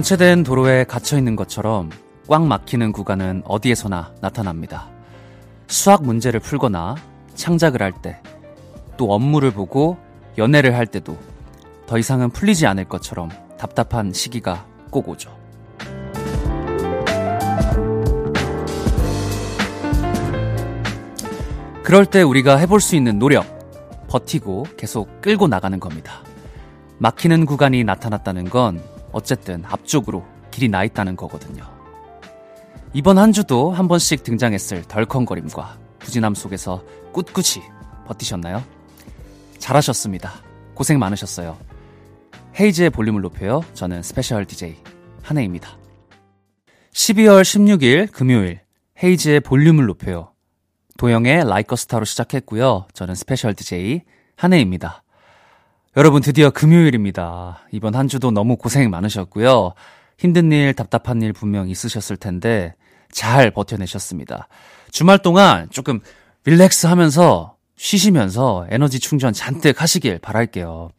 정체된 도로에 갇혀 있는 것처럼 꽉 막히는 구간은 어디에서나 나타납니다. 수학 문제를 풀거나 창작을 할 때, 또 업무를 보고 연애를 할 때도 더 이상은 풀리지 않을 것처럼 답답한 시기가 꼭 오죠. 그럴 때 우리가 해볼 수 있는 노력, 버티고 계속 끌고 나가는 겁니다. 막히는 구간이 나타났다는 건 어쨌든 앞쪽으로 길이 나 있다는 거거든요. 이번 한 주도 한 번씩 등장했을 덜컹거림과 부진함 속에서 꿋꿋이 버티셨나요? 잘하셨습니다. 고생 많으셨어요. 헤이즈의 볼륨을 높여요. 저는 스페셜 DJ 한해입니다. 12월 16일 금요일 헤이즈의 볼륨을 높여요. 도영의 Like a Star로 시작했고요. 저는 스페셜 DJ 한혜입니다. 여러분 드디어 금요일입니다. 이번 한 주도 너무 고생 많으셨고요. 힘든 일, 답답한 일 분명 있으셨을 텐데 잘 버텨내셨습니다. 주말 동안 조금 릴렉스 하면서 쉬시면서 에너지 충전 잔뜩 하시길 바랄게요.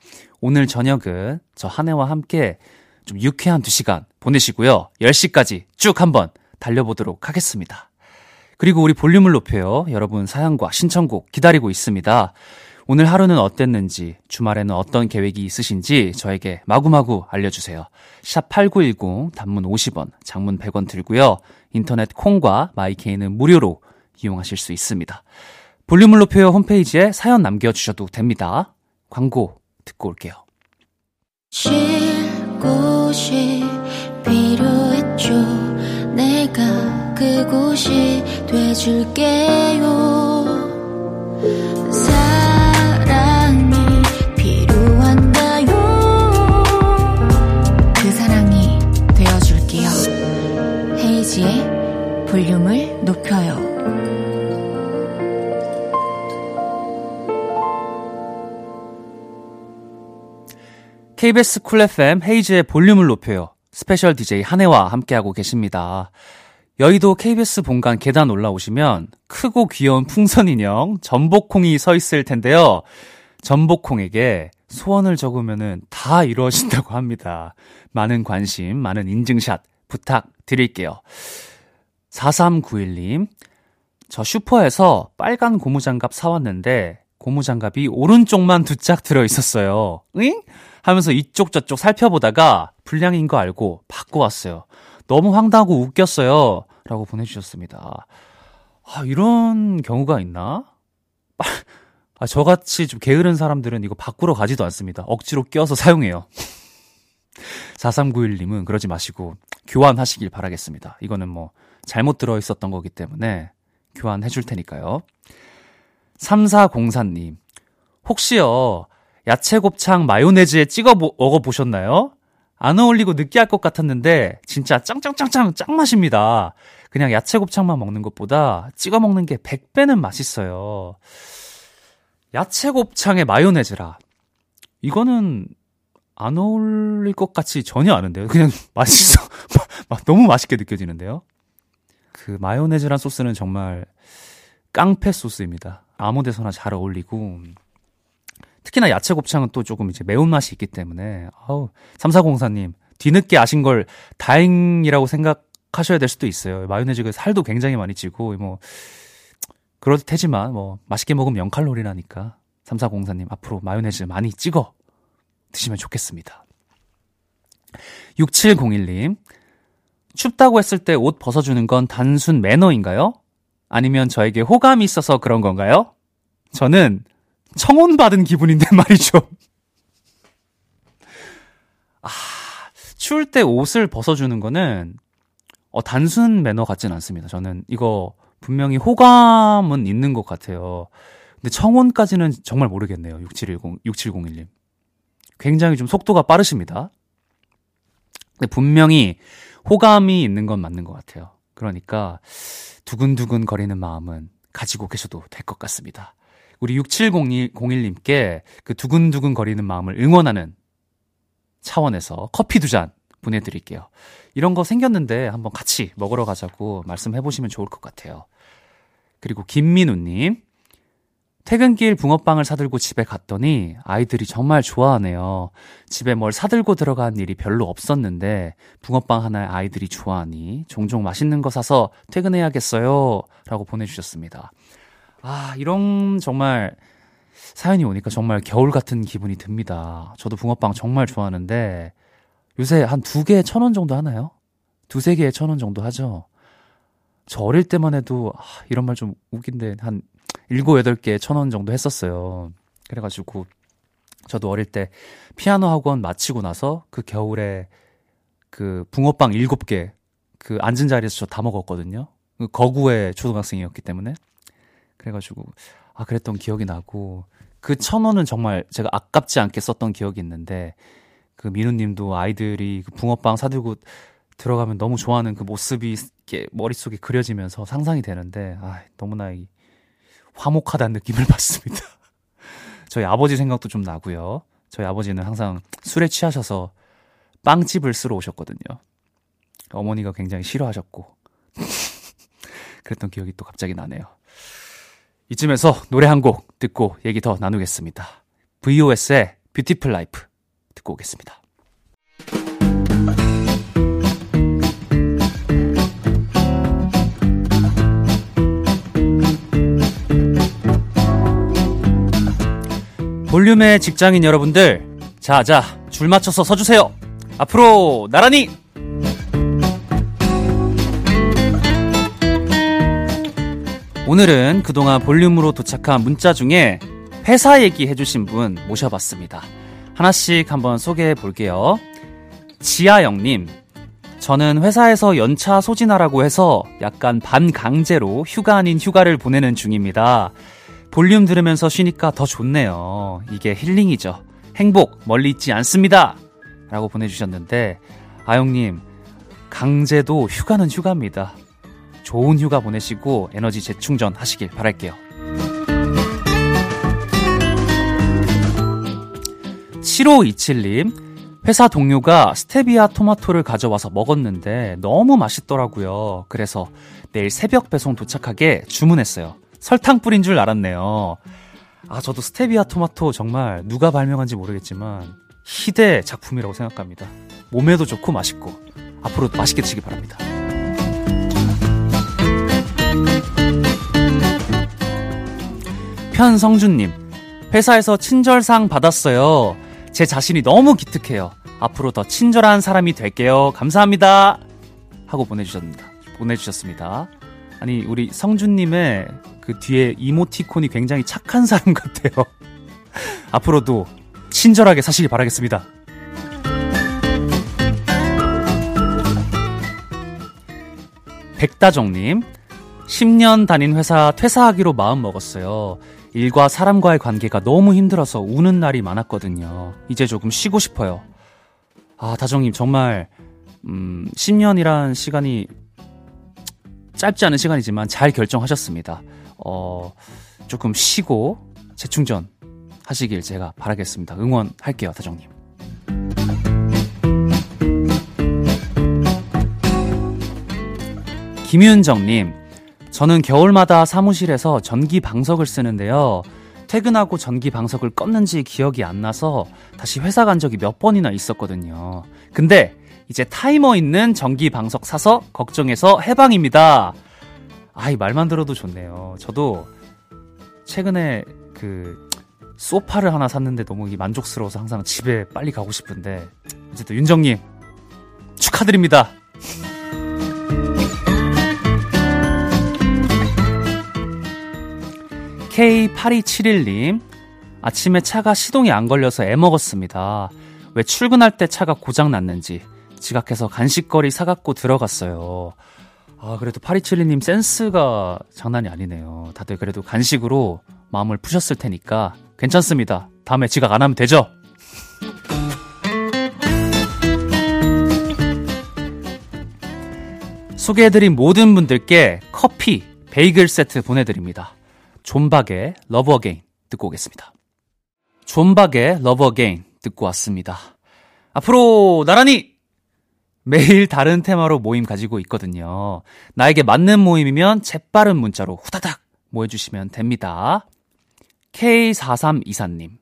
오늘 저녁은 저 한해와 함께 좀 유쾌한 2시간 보내시고요. 10시까지 쭉 한번 달려보도록 하겠습니다. 그리고 우리 볼륨을 높여요. 여러분 사연과 신청곡 기다리고 있습니다. 오늘 하루는 어땠는지, 주말에는 어떤 계획이 있으신지 저에게 마구마구 알려주세요. 샵 8910, 단문 50원, 장문 100원 들고요. 인터넷 콩과 마이케이는 무료로 이용하실 수 있습니다. 볼륨을 높여요 홈페이지에 사연 남겨주셔도 됩니다. 광고 듣고 올게요. 쉴 곳이 필요했죠. 내가 그곳이 돼줄게요. 볼륨을 높여요. KBS 쿨 FM 헤이즈의 볼륨을 높여요. 스페셜 DJ 한해와 함께하고 계십니다. 여의도 KBS 본관 계단 올라오시면 크고 귀여운 풍선 인형 전복콩이 서 있을 텐데요. 전복콩에게 소원을 적으면은 다 이루어진다고 합니다. 많은 관심, 많은 인증샷 부탁드릴게요. 4391님, 저 슈퍼에서 빨간 고무장갑 사왔는데 고무장갑이 오른쪽만 두 짝 들어 있었어요. 응? 하면서 이쪽 저쪽 살펴보다가 불량인 거 알고 바꿔왔어요. 너무 황당하고 웃겼어요. 라고 보내주셨습니다. 아, 이런 경우가 있나? 아, 저같이 좀 게으른 사람들은 이거 바꾸러 가지도 않습니다. 억지로 껴서 사용해요. 4391님은 그러지 마시고 교환하시길 바라겠습니다. 이거는 뭐 잘못 들어 있었던 거기 때문에 교환해 줄 테니까요. 3404님, 혹시요, 야채 곱창 마요네즈에 찍어 먹어보셨나요? 안 어울리고 느끼할 것 같았는데 진짜 짱짱짱짱 짱 맛입니다. 그냥 야채 곱창만 먹는 것보다 찍어 먹는 게 100배는 맛있어요. 야채 곱창에 마요네즈라. 이거는 안 어울릴 것 같이 전혀 아는데요. 그냥 맛있어. 너무 맛있게 느껴지는데요. 그 마요네즈란 소스는 정말 깡패 소스입니다. 아무 데서나 잘 어울리고 특히나 야채 곱창은 또 조금 이제 매운맛이 있기 때문에, 아우, 3404님, 뒤늦게 아신 걸 다행이라고 생각하셔야 될 수도 있어요. 마요네즈가 살도 굉장히 많이 찌고, 뭐, 그럴 테지만, 뭐, 맛있게 먹으면 0칼로리라니까. 3404님, 앞으로 마요네즈 많이 찍어 드시면 좋겠습니다. 6701님, 춥다고 했을 때 옷 벗어주는 건 단순 매너인가요? 아니면 저에게 호감이 있어서 그런 건가요? 저는 청혼받은 기분인데 말이죠. 아, 추울 때 옷을 벗어주는 거는, 어, 단순 매너 같진 않습니다. 저는 이거 분명히 호감은 있는 것 같아요. 근데 청혼까지는 정말 모르겠네요. 6710, 6701님. 굉장히 좀 속도가 빠르십니다. 근데 분명히 호감이 있는 건 맞는 것 같아요. 그러니까 두근두근 거리는 마음은 가지고 계셔도 될 것 같습니다. 우리 6701님께 그 두근두근 거리는 마음을 응원하는 차원에서 커피 두 잔 보내드릴게요. 이런 거 생겼는데 한번 같이 먹으러 가자고 말씀해 보시면 좋을 것 같아요. 그리고 김민우님, 퇴근길 붕어빵을 사들고 집에 갔더니 아이들이 정말 좋아하네요. 집에 뭘 사들고 들어간 일이 별로 없었는데 붕어빵 하나에 아이들이 좋아하니 종종 맛있는 거 사서 퇴근해야겠어요. 라고 보내주셨습니다. 아, 이런 정말 사연이 오니까 정말 겨울 같은 기분이 듭니다. 저도 붕어빵 정말 좋아하는데 요새 한 두 개에 천 원 정도 하나요? 두세 개에 천 원 정도 하죠? 저 어릴 때만 해도 아, 이런 말 좀 웃긴데 한 일곱 여덟 개에 천원 정도 했었어요. 그래가지고 저도 어릴 때 피아노 학원 마치고 나서 그 겨울에 그 붕어빵 일곱 개 그 앉은 자리에서 저 다 먹었거든요. 그 거구의 초등학생이었기 때문에 그래가지고 아 그랬던 기억이 나고 그 천 원은 정말 제가 아깝지 않게 썼던 기억이 있는데 그 민우님도 아이들이 그 붕어빵 사들고 들어가면 너무 좋아하는 그 모습이 머릿속에 그려지면서 상상이 되는데 아 너무나 이 화목하다는 느낌을 받습니다. 저희 아버지 생각도 좀 나고요. 저희 아버지는 항상 술에 취하셔서 빵집을 쓸러 오셨거든요. 어머니가 굉장히 싫어하셨고 그랬던 기억이 또 갑자기 나네요. 이쯤에서 노래 한 곡 듣고 얘기 더 나누겠습니다. VOS의 Beautiful Life 듣고 오겠습니다. 볼륨의 직장인 여러분들, 자, 자, 줄 맞춰서 서주세요. 앞으로 나란히! 오늘은 그동안 볼륨으로 도착한 문자 중에 회사 얘기 해주신 분 모셔봤습니다. 하나씩 한번 소개해 볼게요. 지아영님, 저는 회사에서 연차 소진하라고 해서 약간 반강제로 휴가 아닌 휴가를 보내는 중입니다. 볼륨 들으면서 쉬니까 더 좋네요. 이게 힐링이죠. 행복 멀리 있지 않습니다. 라고 보내주셨는데, 아영님, 강제도 휴가는 휴가입니다. 좋은 휴가 보내시고 에너지 재충전 하시길 바랄게요. 7527님, 회사 동료가 스테비아 토마토를 가져와서 먹었는데 너무 맛있더라고요. 그래서 내일 새벽 배송 도착하게 주문했어요. 설탕 뿌린 줄 알았네요. 아, 저도 스테비아 토마토 정말 누가 발명한지 모르겠지만 희대 작품이라고 생각합니다. 몸에도 좋고 맛있고 앞으로도 맛있게 드시기 바랍니다. 편성준님, 회사에서 친절상 받았어요. 제 자신이 너무 기특해요. 앞으로 더 친절한 사람이 될게요. 감사합니다. 하고 보내주셨습니다. 보내주셨습니다. 아니, 우리 성준님의 그 뒤에 이모티콘이 굉장히 착한 사람 같아요. 앞으로도 친절하게 사시길 바라겠습니다. 백다정님, 10년 다닌 회사 퇴사하기로 마음 먹었어요. 일과 사람과의 관계가 너무 힘들어서 우는 날이 많았거든요. 이제 조금 쉬고 싶어요. 아, 다정님, 정말, 음, 10년이란 시간이 짧지 않은 시간이지만 잘 결정하셨습니다. 어, 조금 쉬고 재충전 하시길 제가 바라겠습니다. 응원할게요, 다정님. 김윤정님, 저는 겨울마다 사무실에서 전기 방석을 쓰는데요. 퇴근하고 전기 방석을 껐는지 기억이 안 나서 다시 회사 간 적이 몇 번이나 있었거든요. 근데 이제 타이머 있는 전기 방석 사서 걱정해서 해방입니다. 아이, 말만 들어도 좋네요. 저도 최근에 그 소파를 하나 샀는데 너무 만족스러워서 항상 집에 빨리 가고 싶은데 어쨌든 윤정님 축하드립니다. K8271님, 아침에 차가 시동이 안 걸려서 애 먹었습니다. 왜 출근할 때 차가 고장 났는지 지각해서 간식거리 사갖고 들어갔어요. 아, 그래도 8272님 센스가 장난이 아니네요. 다들 그래도 간식으로 마음을 푸셨을 테니까 괜찮습니다. 다음에 지각 안 하면 되죠? 소개해드린 모든 분들께 커피, 베이글 세트 보내드립니다. 존박의 Love Again 듣고 오겠습니다. 존박의 Love Again 듣고 왔습니다. 앞으로 나란히 매일 다른 테마로 모임 가지고 있거든요. 나에게 맞는 모임이면 재빠른 문자로 후다닥 모여주시면 됩니다. K4324님.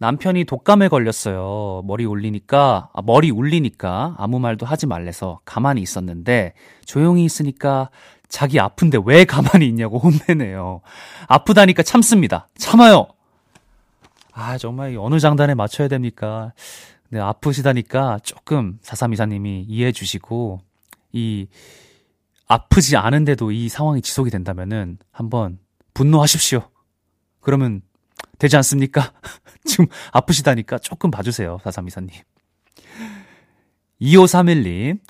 남편이 독감에 걸렸어요. 머리 올리니까, 아, 머리 울리니까 아무 말도 하지 말래서 가만히 있었는데 조용히 있으니까 자기 아픈데 왜 가만히 있냐고 혼내네요. 아프다니까 참습니다. 참아요. 아, 정말 어느 장단에 맞춰야 됩니까? 네, 아프시다니까 조금 사삼이사님이 이해해 주시고 이 아프지 않은데도 이 상황이 지속이 된다면은 한번 분노하십시오. 그러면 되지 않습니까? 지금 아프시다니까 조금 봐주세요, 사삼이사님. 2531님,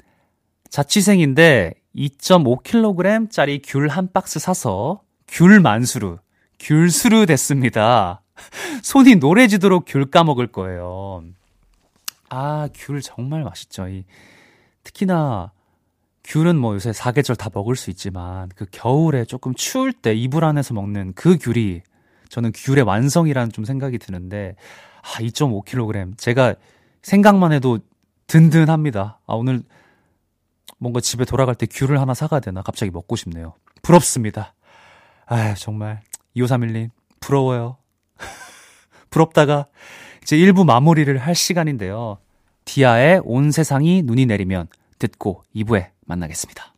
자취생인데 2.5kg짜리 귤 한 박스 사서 귤 만수루, 귤수루 됐습니다. 손이 노래지도록 귤 까먹을 거예요. 아, 귤 정말 맛있죠. 이, 특히나 귤은 뭐 요새 사계절 다 먹을 수 있지만 그 겨울에 조금 추울 때 이불 안에서 먹는 그 귤이 저는 귤의 완성이라는 좀 생각이 드는데 아 2.5kg 제가 생각만 해도 든든합니다. 아 오늘 뭔가 집에 돌아갈 때 귤을 하나 사가야 되나 갑자기 먹고 싶네요. 부럽습니다. 아 정말 2531님 부러워요. 부럽다가 이제 1부 마무리를 할 시간인데요. 디아의 온 세상이 눈이 내리면 듣고 2부에 만나겠습니다.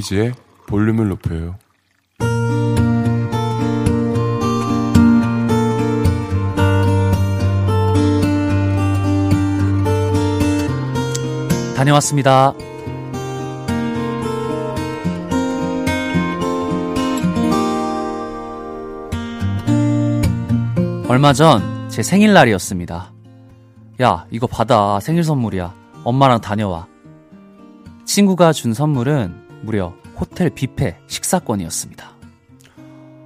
헤이지의 볼륨을 높여요 다녀왔습니다. 얼마 전 제 생일날이었습니다. 야, 이거 받아. 생일 선물이야. 엄마랑 다녀와. 친구가 준 선물은 무려 호텔 뷔페 식사권이었습니다.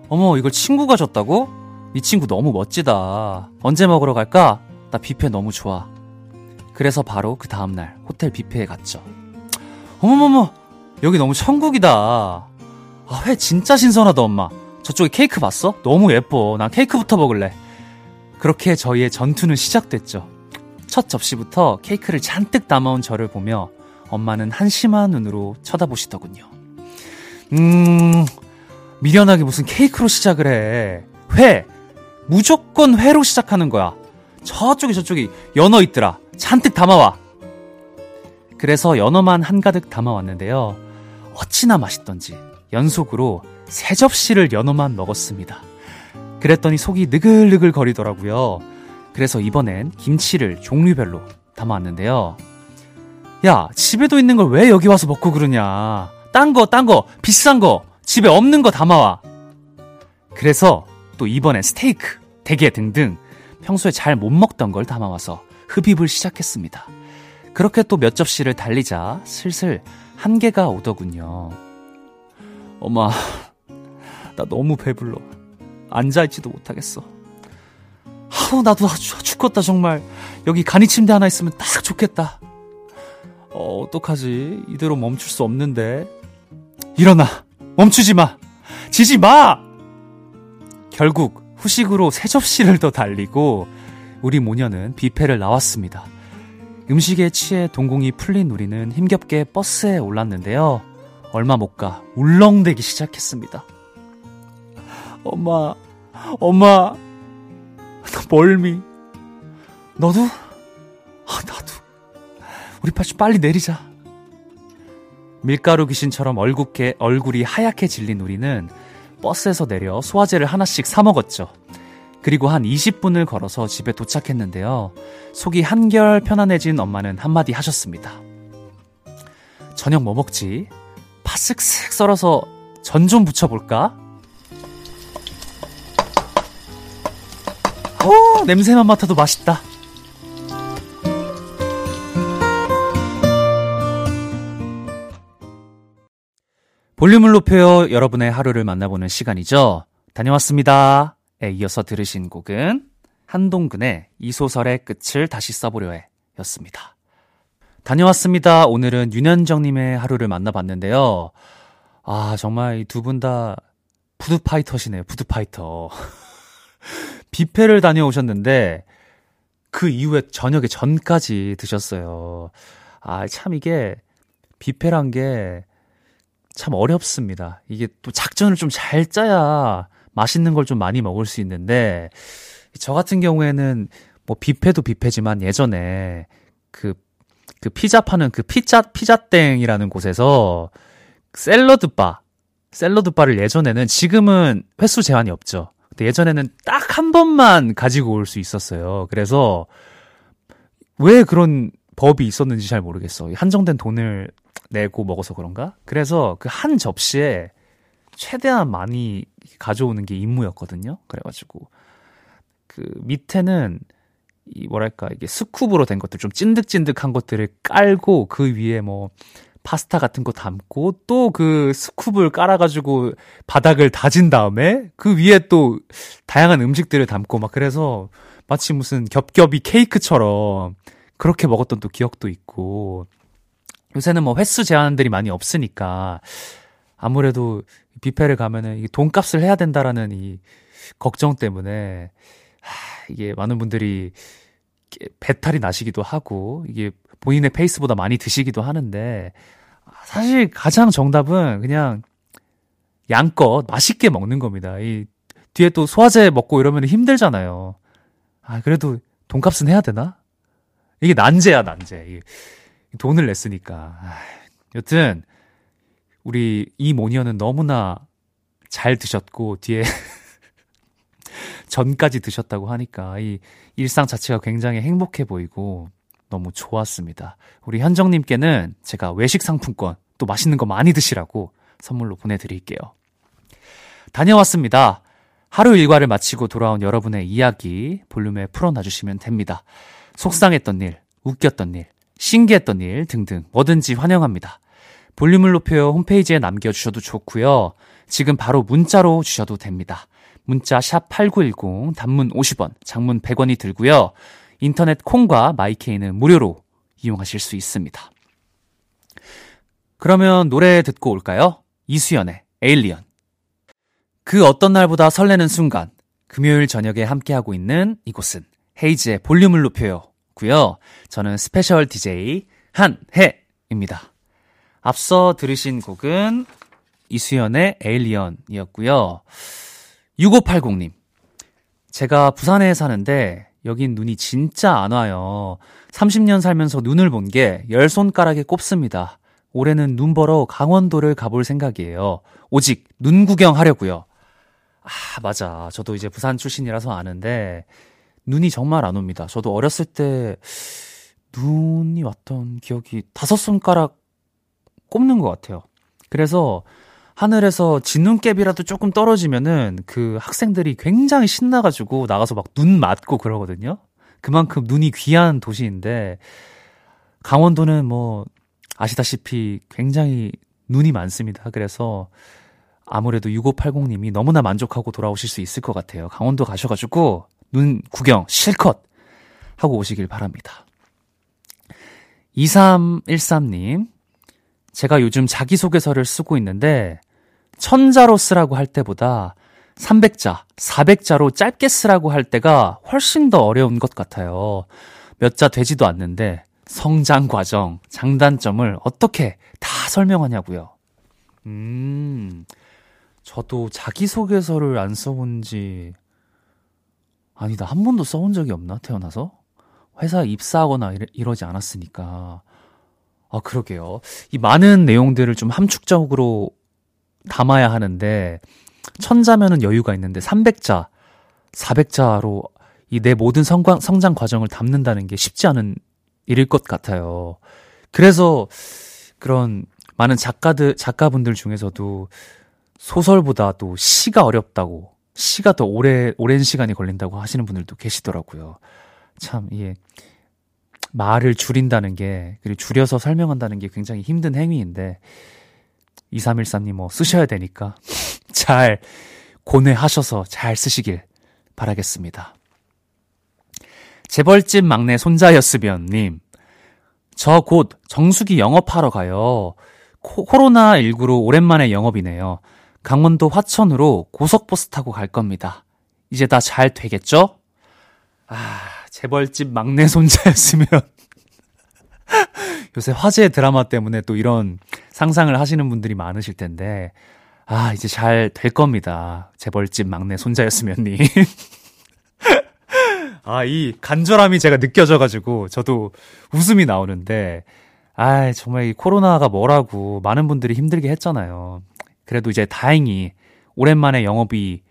어머, 이걸 친구가 줬다고? 이 친구 너무 멋지다. 언제 먹으러 갈까? 나 뷔페 너무 좋아. 그래서 바로 그 다음날 호텔 뷔페에 갔죠. 어머머머, 여기 너무 천국이다. 아, 회 진짜 신선하다, 엄마. 저쪽에 케이크 봤어? 너무 예뻐. 난 케이크부터 먹을래. 그렇게 저희의 전투는 시작됐죠. 첫 접시부터 케이크를 잔뜩 담아온 저를 보며 엄마는 한심한 눈으로 쳐다보시더군요. 음, 미련하게 무슨 케이크로 시작을 해. 회! 무조건 회로 시작하는 거야. 저쪽에 저쪽에 연어 있더라. 잔뜩 담아와. 그래서 연어만 한가득 담아왔는데요. 어찌나 맛있던지 연속으로 세 접시를 연어만 먹었습니다. 그랬더니 속이 느글느글 거리더라고요. 그래서 이번엔 김치를 종류별로 담아왔는데요. 야, 집에도 있는 걸 왜 여기 와서 먹고 그러냐. 딴 거, 딴 거, 비싼 거, 집에 없는 거 담아와. 그래서 또 이번엔 스테이크, 대게 등등 평소에 잘 못 먹던 걸 담아와서 흡입을 시작했습니다. 그렇게 또 몇 접시를 달리자 슬슬 한계가 오더군요. 엄마, 나 너무 배불러. 앉아있지도 못하겠어. 아우, 나도 죽겠다, 정말. 여기 간이 침대 하나 있으면 딱 좋겠다. 어, 어떡하지? 이대로 멈출 수 없는데. 일어나! 멈추지 마! 지지 마! 결국 후식으로 세 접시를 더 달리고 우리 모녀는 뷔페를 나왔습니다. 음식에 취해 동공이 풀린 우리는 힘겹게 버스에 올랐는데요. 얼마 못 가 울렁대기 시작했습니다. 엄마, 엄마, 멀미. 너도? 아, 나도. 우리 빨리 내리자. 밀가루 귀신처럼 얼굴게, 얼굴이 하얗게 질린 우리는 버스에서 내려 소화제를 하나씩 사 먹었죠. 그리고 한 20분을 걸어서 집에 도착했는데요. 속이 한결 편안해진 엄마는 한마디 하셨습니다. 저녁 뭐 먹지? 파 쓱쓱 썰어서 전좀 부쳐볼까? 오, 냄새만 맡아도 맛있다. 볼륨을 높여요. 여러분의 하루를 만나보는 시간이죠. 다녀왔습니다.에 이어서 들으신 곡은 한동근의 이 소설의 끝을 다시 써보려 해 였습니다. 다녀왔습니다. 오늘은 윤현정님의 하루를 만나봤는데요. 아, 정말 이 두 분 다 푸드파이터시네요, 푸드파이터. 뷔페를 다녀오셨는데, 그 이후에 저녁에 전까지 드셨어요. 아, 참 이게, 뷔페란 게, 참 어렵습니다. 이게 또 작전을 좀 잘 짜야 맛있는 걸 좀 많이 먹을 수 있는데, 저 같은 경우에는 뭐 뷔페도 뷔페지만 예전에 그, 그 피자 파는 그 피자, 피자땡이라는 곳에서 샐러드 바, 샐러드 바를 예전에는 지금은 횟수 제한이 없죠. 근데 예전에는 딱 한 번만 가지고 올 수 있었어요. 그래서 왜 그런 법이 있었는지 잘 모르겠어. 한정된 돈을 내고 먹어서 그런가? 그래서 그 한 접시에 최대한 많이 가져오는 게 임무였거든요. 그래가지고 그 밑에는 이 뭐랄까 이게 스쿱으로 된 것들 좀 찐득찐득한 것들을 깔고 그 위에 뭐 파스타 같은 거 담고 또 그 스쿱을 깔아가지고 바닥을 다진 다음에 그 위에 또 다양한 음식들을 담고 막 그래서 마치 무슨 겹겹이 케이크처럼 그렇게 먹었던 또 기억도 있고 요새는 뭐 횟수 제한들이 많이 없으니까 아무래도 뷔페를 가면은 이 돈값을 해야 된다라는 이 걱정 때문에 하, 이게 많은 분들이 배탈이 나시기도 하고 이게 본인의 페이스보다 많이 드시기도 하는데 사실 가장 정답은 그냥 양껏 맛있게 먹는 겁니다. 이 뒤에 또 소화제 먹고 이러면 힘들잖아요. 아 그래도 돈값은 해야 되나? 이게 난제야 난제. 돈을 냈으니까. 아, 여튼 우리 이 모니어는 너무나 잘 드셨고 뒤에 전까지 드셨다고 하니까 이 일상 자체가 굉장히 행복해 보이고 너무 좋았습니다. 우리 현정님께는 제가 외식 상품권 또 맛있는 거 많이 드시라고 선물로 보내드릴게요. 다녀왔습니다. 하루 일과를 마치고 돌아온 여러분의 이야기 볼륨에 풀어놔주시면 됩니다. 속상했던 일, 웃겼던 일, 신기했던 일 등등 뭐든지 환영합니다. 볼륨을 높여 홈페이지에 남겨주셔도 좋고요. 지금 바로 문자로 주셔도 됩니다. 문자 샵 8910 단문 50원, 장문 100원이 들고요. 인터넷 콩과 마이케이는 무료로 이용하실 수 있습니다. 그러면 노래 듣고 올까요? 이수연의 에일리언. 그 어떤 날보다 설레는 순간, 금요일 저녁에 함께하고 있는 이곳은 헤이즈의 볼륨을 높여요. 고요. 저는 스페셜 DJ 한해입니다. 앞서 들으신 곡은 이수현의 Alien이었고요. 6580님. 제가 부산에 사는데 여긴 눈이 진짜 안 와요. 30년 살면서 눈을 본 게 열 손가락에 꼽습니다. 올해는 눈 보러 강원도를 가볼 생각이에요. 오직 눈 구경하려고요. 아, 맞아. 저도 이제 부산 출신이라서 아는데 눈이 정말 안 옵니다. 저도 어렸을 때 눈이 왔던 기억이 다섯 손가락 꼽는 것 같아요. 그래서 하늘에서 진눈깨비라도 조금 떨어지면은 그 학생들이 굉장히 신나가지고 나가서 막 눈 맞고 그러거든요. 그만큼 눈이 귀한 도시인데 강원도는 뭐 아시다시피 굉장히 눈이 많습니다. 그래서 아무래도 6580님이 너무나 만족하고 돌아오실 수 있을 것 같아요. 강원도 가셔가지고 눈 구경 실컷 하고 오시길 바랍니다. 2313님, 제가 요즘 자기소개서를 쓰고 있는데, 천자로 쓰라고 할 때보다 300자, 400자로 짧게 쓰라고 할 때가 훨씬 더 어려운 것 같아요. 몇 자 되지도 않는데, 성장 과정, 장단점을 어떻게 다 설명하냐고요. 음, 저도 자기소개서를 안 써본 지 아니다. 한 번도 써본 적이 없나? 태어나서? 회사에 입사하거나 이러, 이러지 않았으니까. 아, 그러게요. 이 많은 내용들을 좀 함축적으로 담아야 하는데, 천자면은 여유가 있는데, 300자, 400자로 이 내 모든 성광, 성장 과정을 담는다는 게 쉽지 않은 일일 것 같아요. 그래서 그런 많은 작가들, 작가분들 중에서도 소설보다 도 시가 어렵다고 시가 더 오래, 오랜 시간이 걸린다고 하시는 분들도 계시더라고요. 참, 이게, 말을 줄인다는 게, 그리고 줄여서 설명한다는 게 굉장히 힘든 행위인데, 2313님 뭐 쓰셔야 되니까, 잘 고뇌하셔서 잘 쓰시길 바라겠습니다. 재벌집 막내 손자였으면 님. 저 곧 정수기 영업하러 가요. 코, 코로나19로 오랜만에 영업이네요. 강원도 화천으로 고속버스 타고 갈 겁니다. 이제 다 잘 되겠죠? 아, 재벌집 막내 손자였으면. 요새 화제 드라마 때문에 또 이런 상상을 하시는 분들이 많으실 텐데, 아, 이제 잘 될 겁니다. 재벌집 막내 손자였으면님. 아, 이 간절함이 제가 느껴져가지고, 저도 웃음이 나오는데, 아, 정말 이 코로나가 뭐라고 많은 분들이 힘들게 했잖아요. 그래도 이제 다행히 오랜만에 영업이,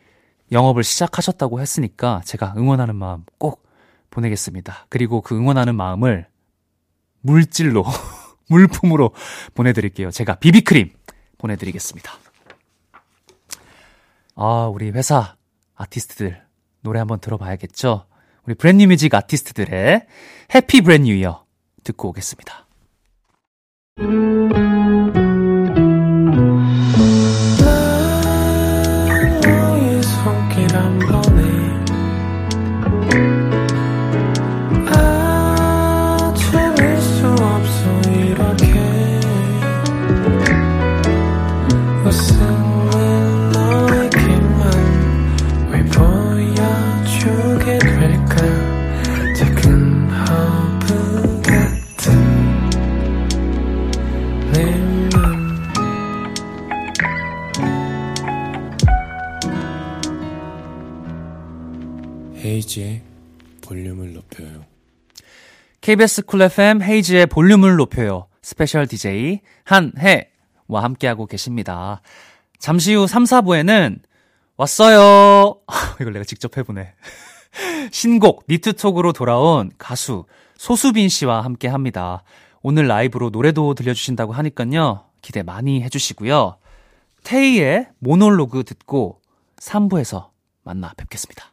영업을 시작하셨다고 했으니까 제가 응원하는 마음 꼭 보내겠습니다. 그리고 그 응원하는 마음을 물질로, 물품으로 보내드릴게요. 제가 비비크림 보내드리겠습니다. 아, 우리 회사 아티스트들 노래 한번 들어봐야겠죠? 우리 브랜뉴 뮤직 아티스트들의 Happy Brand New Year 듣고 오겠습니다. KBS 쿨 FM 헤이즈의 볼륨을 높여요. 스페셜 DJ 한해와 함께하고 계십니다. 잠시 후 3, 4부에는 왔어요. 이걸 내가 직접 해보네. 신곡 니트톡으로 돌아온 가수 소수빈 씨와 함께 합니다. 오늘 라이브로 노래도 들려주신다고 하니깐요. 기대 많이 해주시고요. 테이의 모놀로그 듣고 3부에서 만나 뵙겠습니다.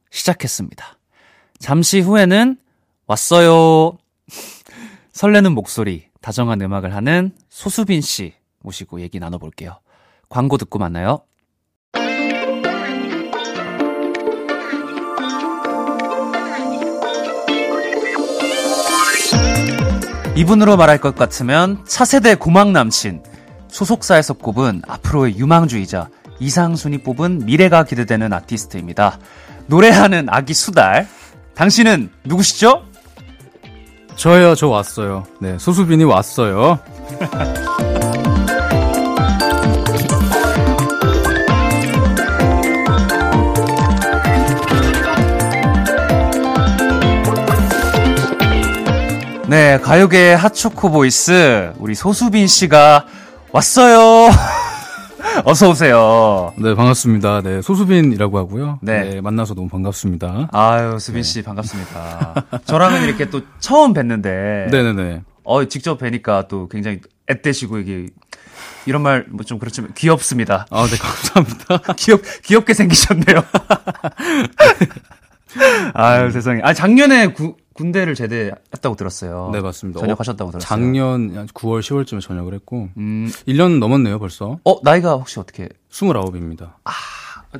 시작했습니다. 잠시 후에는 왔어요. 설레는 목소리, 다정한 음악을 하는 소수빈 씨 모시고 얘기 나눠볼게요. 광고 듣고 만나요. 이분으로 말할 것 같으면 차세대 고막 남친, 소속사에서 꼽은 앞으로의 유망주이자 이상순이 뽑은 미래가 기대되는 아티스트입니다. 노래하는 아기 수달. 당신은 누구시죠? 저요, 저 왔어요. 네, 소수빈이 왔어요. 네, 가요계의 핫초코 voice, 우리 소수빈 씨가 왔어요. 어서 오세요. 네, 반갑습니다. 네, 소수빈이라고 하고요. 네. 네. 만나서 너무 반갑습니다. 아유, 수빈 씨 반갑습니다. 저랑은 이렇게 또 처음 뵀는데, 네 네 네. 어, 직접 뵈니까 또 굉장히 앳되시고, 이게, 이런 말 뭐 좀 그렇지만 귀엽습니다. 아, 네, 감사합니다. 귀엽, 귀엽게 생기셨네요. 아유, 세상에. 아, 작년에 구- 군대를 제대했다고 들었어요. 네, 맞습니다. 전역하셨다고 들었어요. 작년 한 9월, 10월쯤에 전역을 했고, 음, 1년 넘었네요, 벌써. 어, 나이가 혹시 어떻게, 29입니다. 아,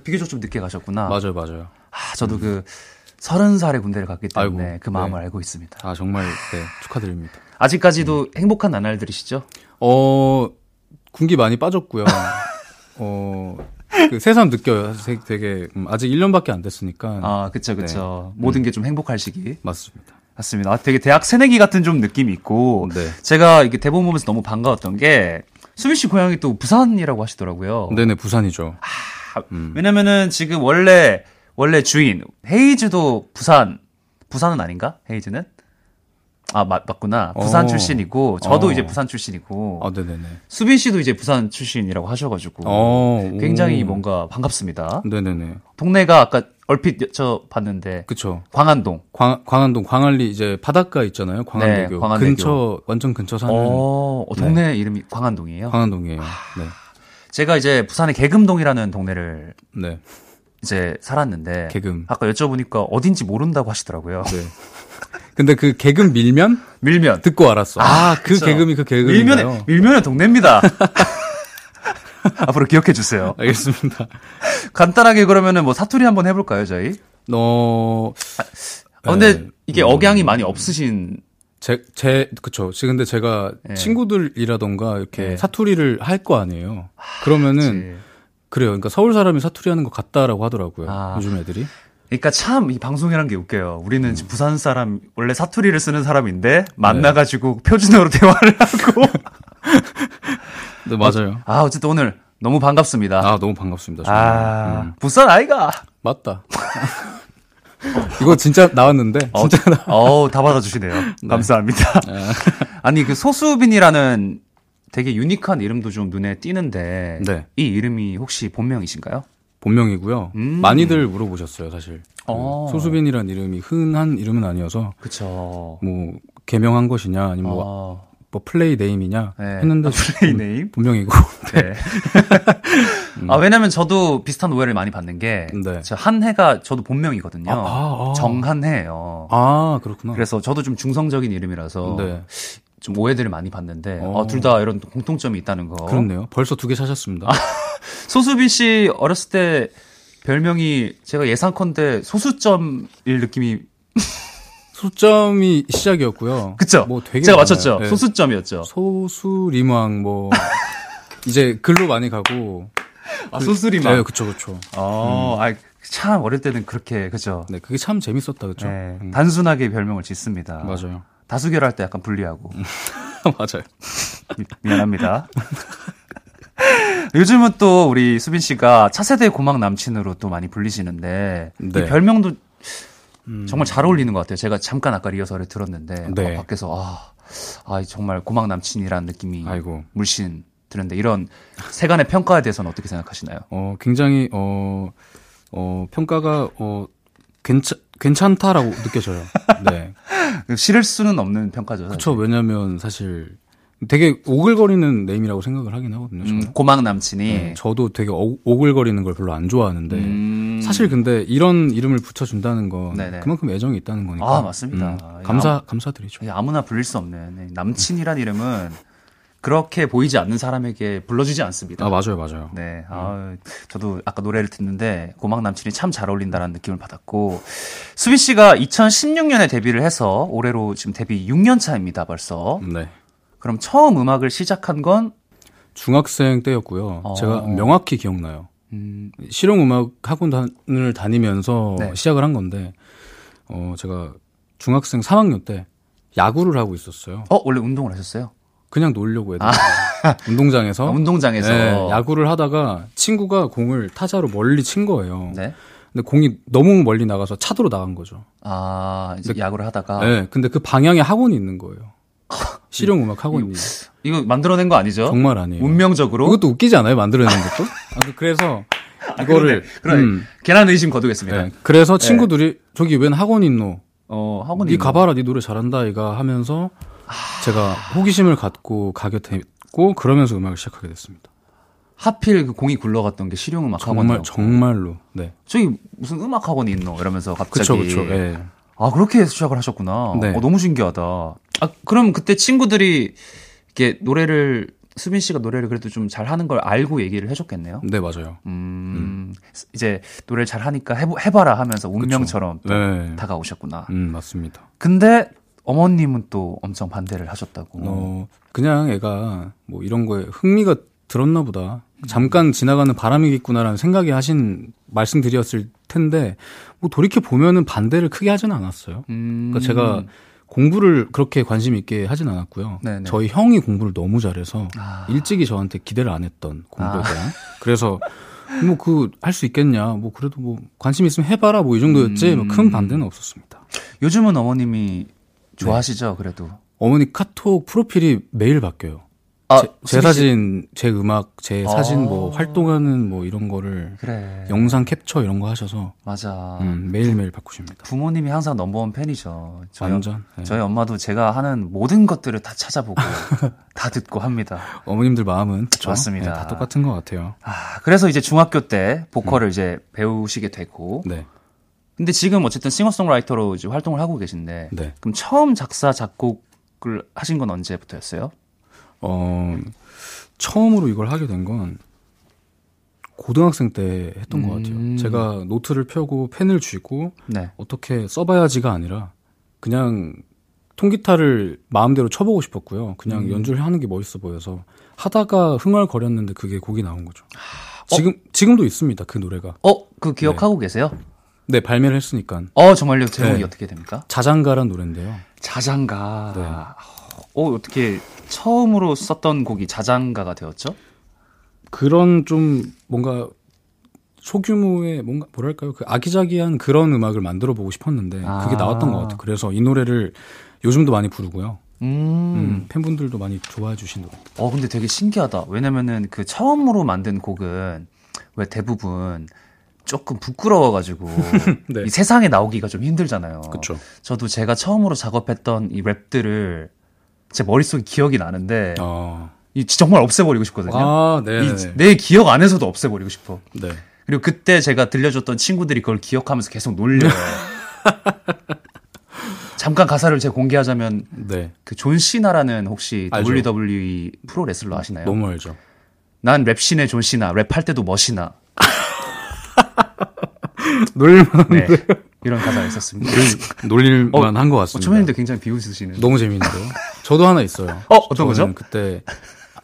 비교적 좀 늦게 가셨구나. 맞아요, 맞아요. 아, 저도 그, 서른 살에 군대를 갔기 때문에 아이고, 그 마음을 네. 알고 있습니다. 아, 정말, 네, 축하드립니다. 아직까지도 행복한 나날들이시죠? 어, 군기 많이 빠졌고요. 어, 그 새삼 느껴요. 되게, 음, 아직 1년밖에 안 됐으니까. 아, 그쵸, 그쵸. 모든 게 좀 행복할 시기. 맞습니다. 맞습니다. 아, 되게 대학 새내기 같은 좀 느낌이 있고 네. 제가 이게 대본 보면서 너무 반가웠던 게 수빈 씨 고향이 또 부산이라고 하시더라고요. 네네, 부산이죠. 아, 왜냐면은 지금 원래 원래 주인 헤이즈도 부산 부산은 아닌가? 헤이즈는 아 맞, 맞구나. 부산 어. 출신이고 저도 어. 이제 부산 출신이고 아, 네네네. 수빈 씨도 이제 부산 출신이라고 하셔가지고 어, 굉장히 오. 뭔가 반갑습니다. 네네네. 동네가 아까 얼핏 저 봤는데 그쵸. 광안동. 광, 광안동, 광안리 이제 바닷가 있잖아요. 광안대교. 네, 광안대교. 근처, 완전 근처 사는 어, 어, 동네 이름이 광안동이에요. 광안동이에요. 네. 제가 이제 부산의 개금동이라는 동네를 네. 이제 살았는데 개금. 아까 여쭤보니까 어딘지 모른다고 하시더라고요. 네. 근데 그 개금 밀면 밀면. 듣고 알았어. 아, 그 그쵸. 개금이 그 개금인가요? 밀면의 밀면의 동네입니다. 앞으로 기억해 주세요. 알겠습니다. 간단하게 그러면은 뭐 사투리 한번 해볼까요, 저희? 어, 아, 근데 네. 이게 억양이 많이 없으신 제, 제, 그쵸. 지- 근데 제가 네. 친구들이라던가 이렇게 네. 사투리를 할 거 아니에요. 그러면은, 그치. 그래요. 그러니까 서울 사람이 사투리 하는 것 같다라고 하더라고요. 아. 요즘 애들이. 그러니까 참 이 방송이란 게 웃겨요. 우리는 지금 부산 사람 원래 사투리를 쓰는 사람인데 만나가지고 표준어로 대화를 하고 네, 맞아요. 아 어쨌든 오늘 너무 반갑습니다. 아, 너무 반갑습니다. 정말. 아, 음, 부산 아이가. 맞다. 이거 진짜 나왔는데, 어, 진짜 나, 어우, 다 받아주시네요. 감사합니다. 아니, 그 소수빈이라는 되게 unique한 이름도 좀 눈에 띄는데, 네. 이 이름이 혹시 본명이신가요? 본명이고요. 음. 많이들 물어보셨어요, 사실. 그 어. 소수빈이라는 이름이 흔한 이름은 아니어서, 그쵸. 뭐, 개명한 것이냐, 아니면 뭐, 어, 뭐 play name이냐 네. 했는데, 아, play name? 본명이고. 네. 아, 왜냐면 저도 비슷한 오해를 많이 받는 게, 네. 저 한해가 저도 본명이거든요. 아, 아, 아. 정한해예요. 아, 그렇구나. 그래서 저도 좀 중성적인 이름이라서 네. 좀 오해들을 많이 받는데 어. 둘다 이런 공통점이 있다는 거. 그렇네요. 벌써 두 개 사셨습니다. 소수빈 씨 어렸을 때 별명이 제가 예상컨대 소수점일 느낌이 소점이 시작이었고요. 그쵸? 뭐 되게 제가 많아요. 맞췄죠. 네. 소수점이었죠. 소수리망 뭐 이제 글로 많이 가고. 아, 소수리망. 네, 그쵸, 그쵸. 어, 아, 참 어릴 때는 그렇게 그죠. 네, 그게 참 재밌었다, 그쵸. 네, 음, 단순하게 별명을 짓습니다. 맞아요. 다수결할 때 약간 불리하고 맞아요. 미- 미안합니다. 요즘은 또 우리 수빈 씨가 차세대 고막 남친으로 또 많이 불리시는데 이 네. 별명도 정말 잘 어울리는 것 같아요. 제가 잠깐 아까 리허설을 들었는데 네. 아, 밖에서 아, 아 정말 고막 남친이라는 느낌이 아이고. 물씬 드는데 이런 세간의 평가에 대해서는 어떻게 생각하시나요? 어, 굉장히, 어, 어, 평가가, 어, 괜찮, 괜찮다라고 느껴져요. 네. 싫을 수는 없는 평가죠. 그쵸, 왜냐면 사실 되게 오글거리는 name이라고 생각을 하긴 하거든요. 저는. 음, 고막 남친이 네, 저도 되게 오, 오글거리는 걸 별로 안 좋아하는데. 음, 사실 근데 이런 이름을 붙여준다는 건 네네. 그만큼 애정이 있다는 거니까. 아, 맞습니다. 음, 감사 감사드리죠. 그냥 아무나 불릴 수 없는 남친이란 이름은 그렇게 보이지 않는 사람에게 불러주지 않습니다. 아 맞아요 맞아요. 네, 아, 저도 아까 노래를 듣는데 고막 남친이 참 잘 어울린다라는 느낌을 받았고 수빈 씨가 2016년에 데뷔를 해서 올해로 지금 데뷔 6년 차입니다 벌써. 네. 그럼 처음 음악을 시작한 건 중학생 때였고요. 어. 제가 명확히 기억나요. 음, 실용 음악 학원을 다니면서 네. 시작을 한 건데 어 제가 중학생 3학년 때 야구를 하고 있었어요. 어 원래 운동을 하셨어요? 그냥 놀려고 애들 운동장에서 아, 운동장에서 네, 야구를 하다가 친구가 공을 타자로 멀리 친 거예요. 네. 근데 공이 너무 멀리 나가서 차도로 나간 거죠. 아 이제 야구를 하다가 네, 근데 그 방향에 학원이 있는 거예요. 실용 음악 학원이 이거 만들어낸 거 아니죠? 정말 아니에요. 운명적으로 이것도 웃기지 않아요? 만들어낸 것도? 아, 그- 그래서 이거를 그러네. 음, 괜한 의심 거두겠습니다. 네, 그래서 친구들이 저기 웬 학원 있노? 어 학원이 네 있는- 가봐라, 네 노래 잘한다 이가 하면서 제가 호기심을 갖고 가게 됐고 그러면서 음악을 시작하게 됐습니다. 하필 그 공이 굴러갔던 게 실용음악 정말 학원이요. 정말로 네. 저기 무슨 음악 학원이 있노 이러면서 갑자기 그쵸 그쵸. 예. 아 그렇게 해서 시작을 하셨구나. 네. 어, 너무 신기하다. 아 그럼 그때 친구들이 이렇게 노래를 수빈 씨가 노래를 그래도 좀 잘하는 걸 알고 얘기를 해줬겠네요. 네 맞아요. 음, 이제 노래를 잘하니까 해보, 해봐라 하면서 운명처럼 또 네. 다가오셨구나. 음 맞습니다. 근데 어머님은 또 엄청 반대를 하셨다고. 어 그냥 애가 뭐 이런 거에 흥미가 들었나 보다. 잠깐 지나가는 바람이겠구나라는 생각이 하신 말씀드렸을 텐데 뭐 돌이켜 보면은 반대를 크게 하진 않았어요. 음. 그러니까 제가 공부를 그렇게 관심 있게 하진 않았고요. 네네. 저희 형이 공부를 너무 잘해서 아. 일찍이 저한테 기대를 안 했던 공부에 아. 대한. 그래서 뭐 그 할 수 있겠냐. 뭐 그래도 뭐 관심 있으면 해봐라. 뭐 이 정도였지. 뭐큰 음. 반대는 없었습니다. 요즘은 어머님이 좋아하시죠, 그래도. 어머니 카톡 프로필이 매일 바뀌어요. 아, 제, 제. 사진, 제 음악, 제 아. 사진 뭐 활동하는 뭐 이런 거를 그래. 영상 캡처 이런 거 하셔서 맞아. 음, 매일 매일 바꾸십니다. 부모님이 항상 넘버원 팬이죠. 저희, 완전. 네. 저희 엄마도 제가 하는 모든 것들을 다 찾아보고 다 듣고 합니다. 어머님들 마음은 그쵸? 맞습니다. 네, 다 똑같은 것 같아요. 아, 그래서 이제 중학교 때 보컬을 이제 배우시게 되고. 네. 근데 지금 어쨌든 싱어송라이터로 이제 활동을 하고 계신데. 네. 그럼 처음 작사, 작곡을 하신 건 언제부터였어요? 어, 처음으로 이걸 하게 된 건 고등학생 때 했던 것 음. 같아요. 제가 노트를 펴고 펜을 쥐고 네. 어떻게 써봐야지가 아니라 그냥 통기타를 마음대로 쳐보고 싶었고요. 그냥 음. 연주를 하는 게 멋있어 보여서 하다가 흥얼거렸는데 그게 곡이 나온 거죠. 어? 지금 지금도 있습니다. 그 노래가. 어, 그 기억하고 계세요? 네 발매를 했으니까 어, 정말요? 제목이 네. 어떻게 됩니까? 자장가란 노래인데요. 자장가. 네. 어, 어떻게 처음으로 썼던 곡이 자장가가 되었죠? 그런 좀 뭔가 소규모의 뭔가 뭐랄까요 그 아기자기한 그런 음악을 만들어 보고 싶었는데 아. 그게 나왔던 것 같아요. 그래서 이 노래를 요즘도 많이 부르고요. 음. 음, 팬분들도 많이 좋아해 주신 노래. 어, 근데 되게 신기하다. 왜냐면은 그 처음으로 만든 곡은 왜 대부분 조금 부끄러워가지고 네. 이 세상에 나오기가 좀 힘들잖아요. 그렇죠. 저도 제가 처음으로 작업했던 이 랩들을 제 머릿속에 기억이 나는데 어. 이 정말 없애버리고 싶거든요. 아, 네. 이내 기억 안에서도 없애버리고 싶어. 네. 그리고 그때 제가 들려줬던 친구들이 그걸 기억하면서 계속 놀려요. 잠깐 가사를 제가 공개하자면 네. 그 존 시나라는 혹시 알죠. WWE 프로 레슬러 아시나요? 너무 알죠. 난 랩신의 존 시나, 랩할 때도 멋이나. 놀릴만 네. 이런 가사가 있었습니다. 놀릴만 한것 어, 같습니다. 초면인데 굉장히 비웃으시는. 너무 재밌는데요. 저도 하나 있어요. 어, 어떤 거죠? 그때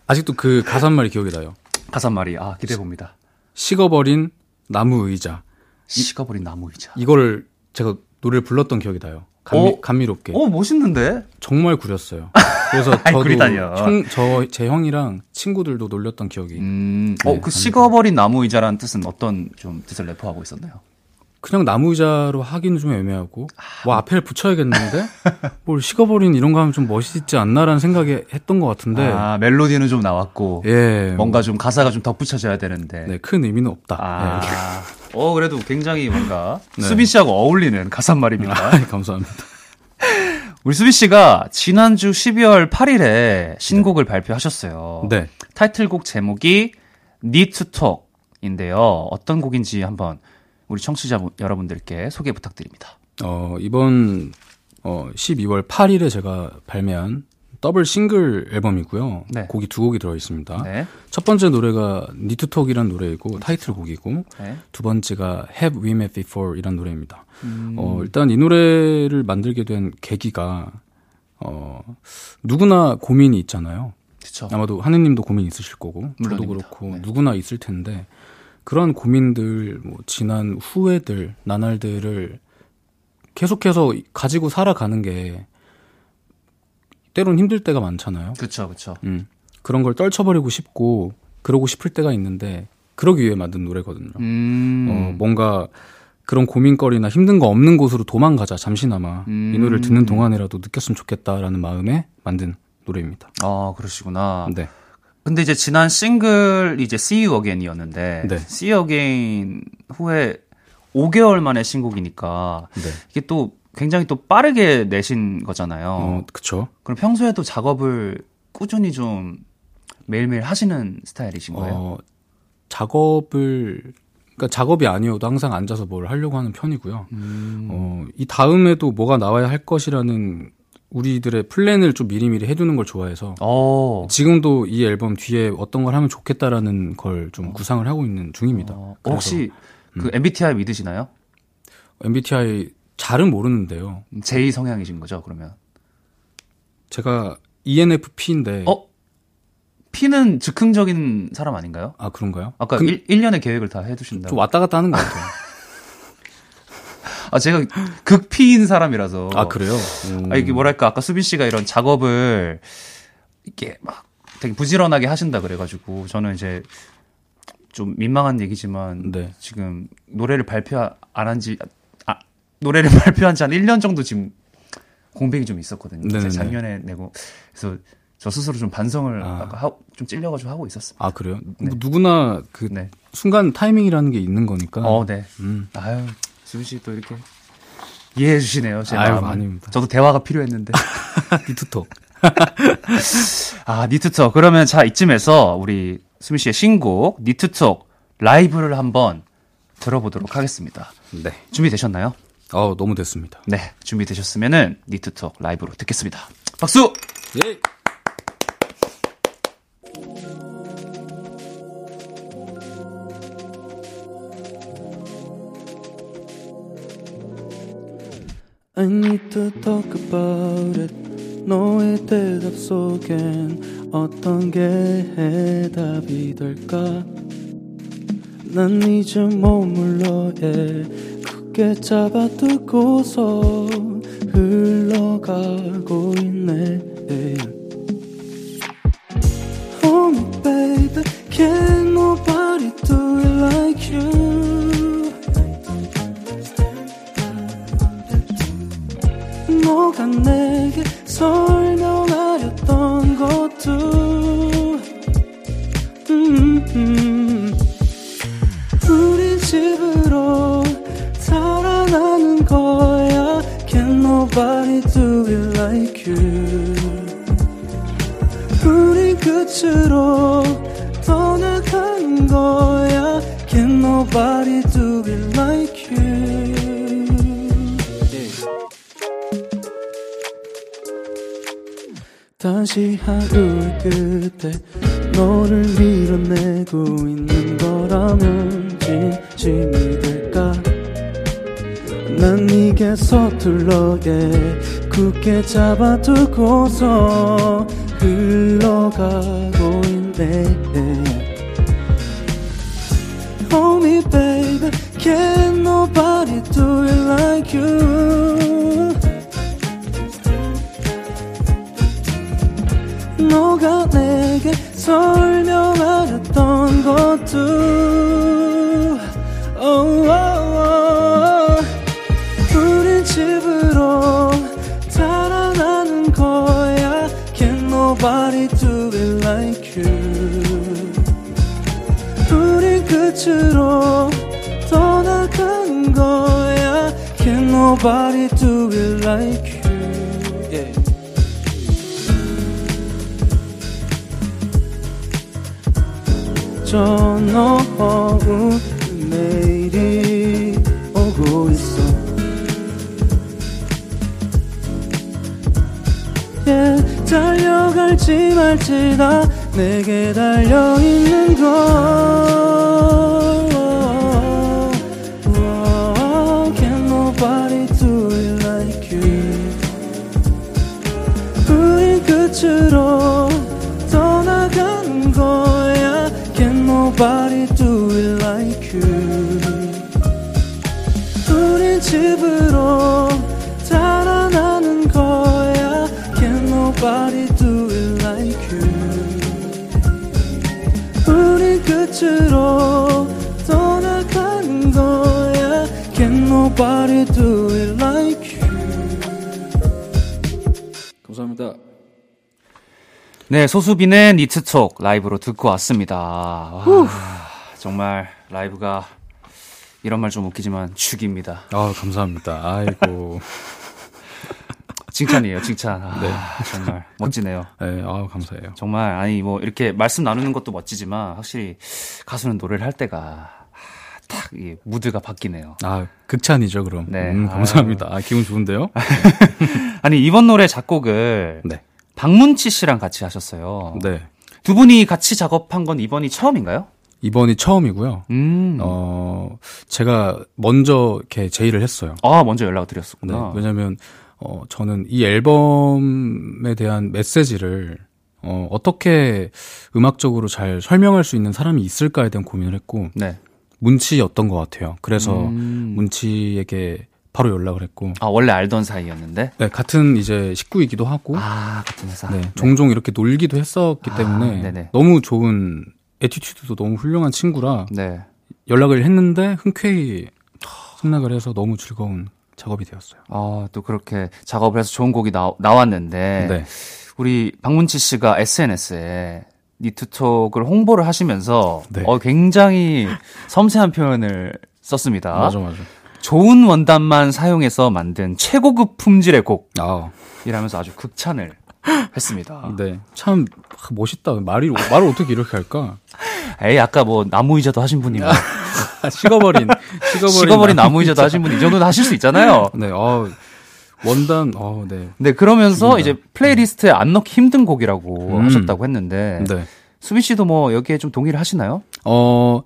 아직도 그 가사 한 말이 기억이 나요. 가사말이, 아, 기대해봅니다. 식어버린 나무 의자. 식어버린 나무 의자. 이거를 제가 노래를 불렀던 기억이 나요. 감미, 어? 감미롭게. 오, 멋있는데? 정말 구렸어요. 그래서 저도 저, 제 형이랑 친구들도 놀렸던 기억이. 음, 네, 어, 그 식어버린 나무 의자라는 뜻은 어떤 좀 뜻을 내포하고 있었나요? 그냥 나무 의자로 하기는 좀 애매하고, 아. 와, 앞에를 붙여야겠는데? 뭘 식어버린 이런 거 하면 좀 멋있지 않나라는 생각에 했던 것 같은데, 아, 멜로디는 좀 나왔고, 예. 뭔가 좀 가사가 좀 덧붙여져야 되는데. 네, 큰 의미는 없다. 아, 네. 어, 그래도 굉장히 뭔가 네. 수빈 씨하고 어울리는 가사말입니다. 아, 감사합니다. 우리 수빈 씨가 지난주 12월 8일에 신곡을 발표하셨어요. 네. 타이틀곡 제목이 Need to Talk인데요. 어떤 곡인지 한번 우리 청취자 여러분들께 소개 부탁드립니다. 어, 이번, 어, 12월 8일에 제가 발매한 더블 싱글 앨범이고요. 네. 곡이 두 곡이 들어 있습니다. 네. 첫 번째 노래가 니트톡이라는 노래이고 타이틀곡이고 네. 두 번째가 Have We Met Before 이란 노래입니다. 음. 어, 일단 이 노래를 만들게 된 계기가 어, 누구나 고민이 있잖아요. 그쵸. 아마도 하느님도 고민 있으실 거고 저도 물론입니다. 그렇고 네. 누구나 있을 텐데 그런 고민들, 뭐 지난 후회들, 나날들을 계속해서 가지고 살아가는 게 때론 힘들 때가 많잖아요. 그쵸, 그쵸. 음, 그런 걸 떨쳐버리고 싶고 그러고 싶을 때가 있는데 그러기 위해 만든 노래거든요. 음. 어, 뭔가 그런 고민거리나 힘든 거 없는 곳으로 도망가자 잠시나마 음. 이 노래를 듣는 동안이라도 느꼈으면 좋겠다라는 마음에 만든 노래입니다. 아, 그러시구나. 네. 근데 이제 지난 싱글 이제 See You Again이었는데 네. See You Again 후에 5개월 만에 신곡이니까 네. 이게 또 굉장히 또 빠르게 내신 거잖아요. 어, 그쵸. 그럼 평소에도 작업을 꾸준히 좀 매일매일 하시는 스타일이신 거예요? 어, 작업을, 그러니까 작업이 아니어도 항상 앉아서 뭘 하려고 하는 편이고요. 음. 어, 이 다음에도 뭐가 나와야 할 것이라는 우리들의 플랜을 좀 미리미리 해두는 걸 좋아해서 어. 지금도 이 앨범 뒤에 어떤 걸 하면 좋겠다라는 걸 좀 구상을 하고 있는 중입니다. 어, 그래서 음. 혹시 그 MBTI 믿으시나요? MBTI 잘은 모르는데요. J 성향이신 거죠, 그러면? 제가 ENFP인데 어? P는 즉흥적인 사람 아닌가요? 아 그런가요? 아까 근- 일 1, 년의 계획을 다 해두신다고. 좀 왔다 갔다 하는 것 같아요. 아, 제가 극피인 사람이라서. 아, 그래요? 음. 아, 이게 뭐랄까, 아까 수빈 씨가 이런 작업을 이렇게 막 되게 부지런하게 하신다 그래가지고, 저는 이제 좀 민망한 얘기지만, 네. 지금 노래를 발표 안 한 지, 아, 노래를 발표한 지 한 1년 정도 지금 공백이 좀 있었거든요. 제가 작년에 내고. 그래서 저 스스로 좀 반성을 아. 하, 좀 찔려가지고 하고 있었습니다. 아, 그래요? 네. 뭐 누구나 그 네. 순간 타이밍이라는 게 있는 거니까. 어, 네. 음. 아유, 수빈 씨 또 이렇게 이해해 주시네요. 제 아유, 마음을. 아닙니다. 저도 대화가 필요했는데. 니트톡. 아, 니트톡. 그러면 자, 이쯤에서 우리 수민 씨의 신곡 니트톡 라이브를 한번 들어보도록 하겠습니다. 네. 준비되셨나요? 어, 너무 됐습니다. 네, 준비되셨으면은 니트톡 라이브로 듣겠습니다. 박수! 예. I need to talk about it. 너의 대답 속엔 어떤 게 해답이 될까? 난 이제 머물러 해 굳게 잡아두고서 흘러가고 있네 Oh baby Can't nobody do it like you 너가 내게 설명 nobody do it like you 우리 끝으로 떠나가는 거야 Can nobody do it like you 다시 하루의 끝에 너를 밀어내고 있는 거라면 진심이 될까 난 네게 서툴러 예 굳게 잡아두고서 흘러가고 있네. Oh me baby. Can nobody do it like you? 너가 내게 설명하렸던 것도 nobody do it like you 우린 끝으로 떠나가는 거야 Can nobody do it like you yeah. 저 너무 내일이 오고 있어 yeah, 달려갈지 말지 다 내게 달려있는 걸 Oh, Can nobody do it like you 우린 끝으로 떠나가는 거야 Can nobody do it like nobody do it like you. 우린 끝으로 떠나가는 거야. Can nobody do it like you? 감사합니다. 네, 소수빈의 니트톡 라이브로 듣고 왔습니다. 와, 정말 라이브가 이런 말 좀 웃기지만 죽입니다. 아 감사합니다. 아이고 칭찬이에요, 칭찬. 아, 네. 정말 멋지네요. 네, 아 감사해요 정말 아니 뭐 이렇게 말씀 나누는 것도 멋지지만 확실히 가수는 노래를 할 때가 딱이 무드가 바뀌네요. 아 극찬이죠 그럼 네. 음, 감사합니다 아, 기분 좋은데요 아니 이번 노래 작곡을 네 박문치 씨랑 같이 하셨어요. 네. 두 분이 같이 작업한 건 이번이 처음인가요? 이번이 처음이고요. 음. 어, 제가 먼저 이렇게 제의를 했어요. 아 먼저 연락을 네. 드렸었구나. 왜냐면, 어, 저는 이 앨범에 대한 메시지를, 어, 어떻게 음악적으로 잘 설명할 수 있는 사람이 있을까에 대한 고민을 했고, 네. 문치였던 것 같아요. 그래서 음. 문치에게 바로 연락을 했고 아, 원래 알던 사이였는데? 네, 같은 이제 식구이기도 하고 아, 같은 회사. 네, 종종 이렇게 놀기도 했었기 아, 때문에 네네. 너무 좋은 attitude도 너무 훌륭한 친구라 네. 연락을 했는데 흔쾌히 승낙을 해서 너무 즐거운 작업이 되었어요. 아, 또 그렇게 작업을 해서 좋은 곡이 나, 나왔는데. 네. 우리 박문치 씨가 SNS에 니트톡을 홍보를 하시면서 네. 어, 굉장히 섬세한 표현을 썼습니다. 맞아 맞아. 좋은 원단만 사용해서 만든 최고급 품질의 아, 곡이라면서 아주 극찬을 했습니다. 네. 참 멋있다. 말이 말을 어떻게 이렇게 할까? 에이, 아까 뭐 나무 의자도 하신 분이 뭐 식어버린 식어버린, 식어버린 나무 의자도 하신 분이 이 정도는 하실 수 있잖아요. 네. 어, 원단 어, 네. 네, 그러면서 좋습니다. 이제 playlist에 안 넣기 힘든 곡이라고 음. 하셨다고 했는데 네. 수빈 씨도 뭐 여기에 좀 동의를 하시나요? 어,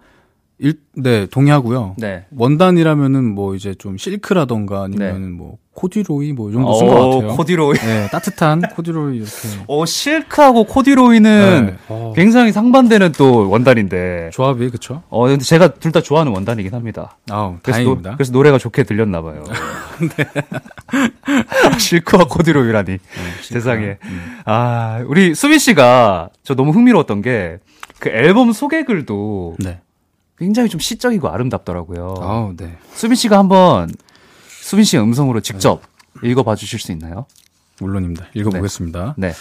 일, 네, 동의하고요. 네. 원단이라면은 뭐 이제 좀 실크라던가 아니면은 뭐 코디로이 뭐 이 정도 어, 쓴것 같아요. 코디로이. 네, 따뜻한 코디로이 이렇게. 어, 실크하고 corduroy는 네. 어, 굉장히 상반되는 또 원단인데. 조합이 그쵸? 어, 근데 제가 둘 다 좋아하는 원단이긴 합니다. 아우, 그래서, 노, 다행입니다. 그래서 노래가 좋게 들렸나 봐요. 실크와 corduroy라니. 세상에. 음. 아, 우리 수빈 씨가 저 너무 흥미로웠던 게 그 앨범 소개글도 네. 굉장히 좀 시적이고 아름답더라고요. 아우, 네. 수빈 씨가 한번 수빈 씨의 음성으로 직접 읽어봐 주실 수 있나요? 물론입니다. 읽어보겠습니다. 네.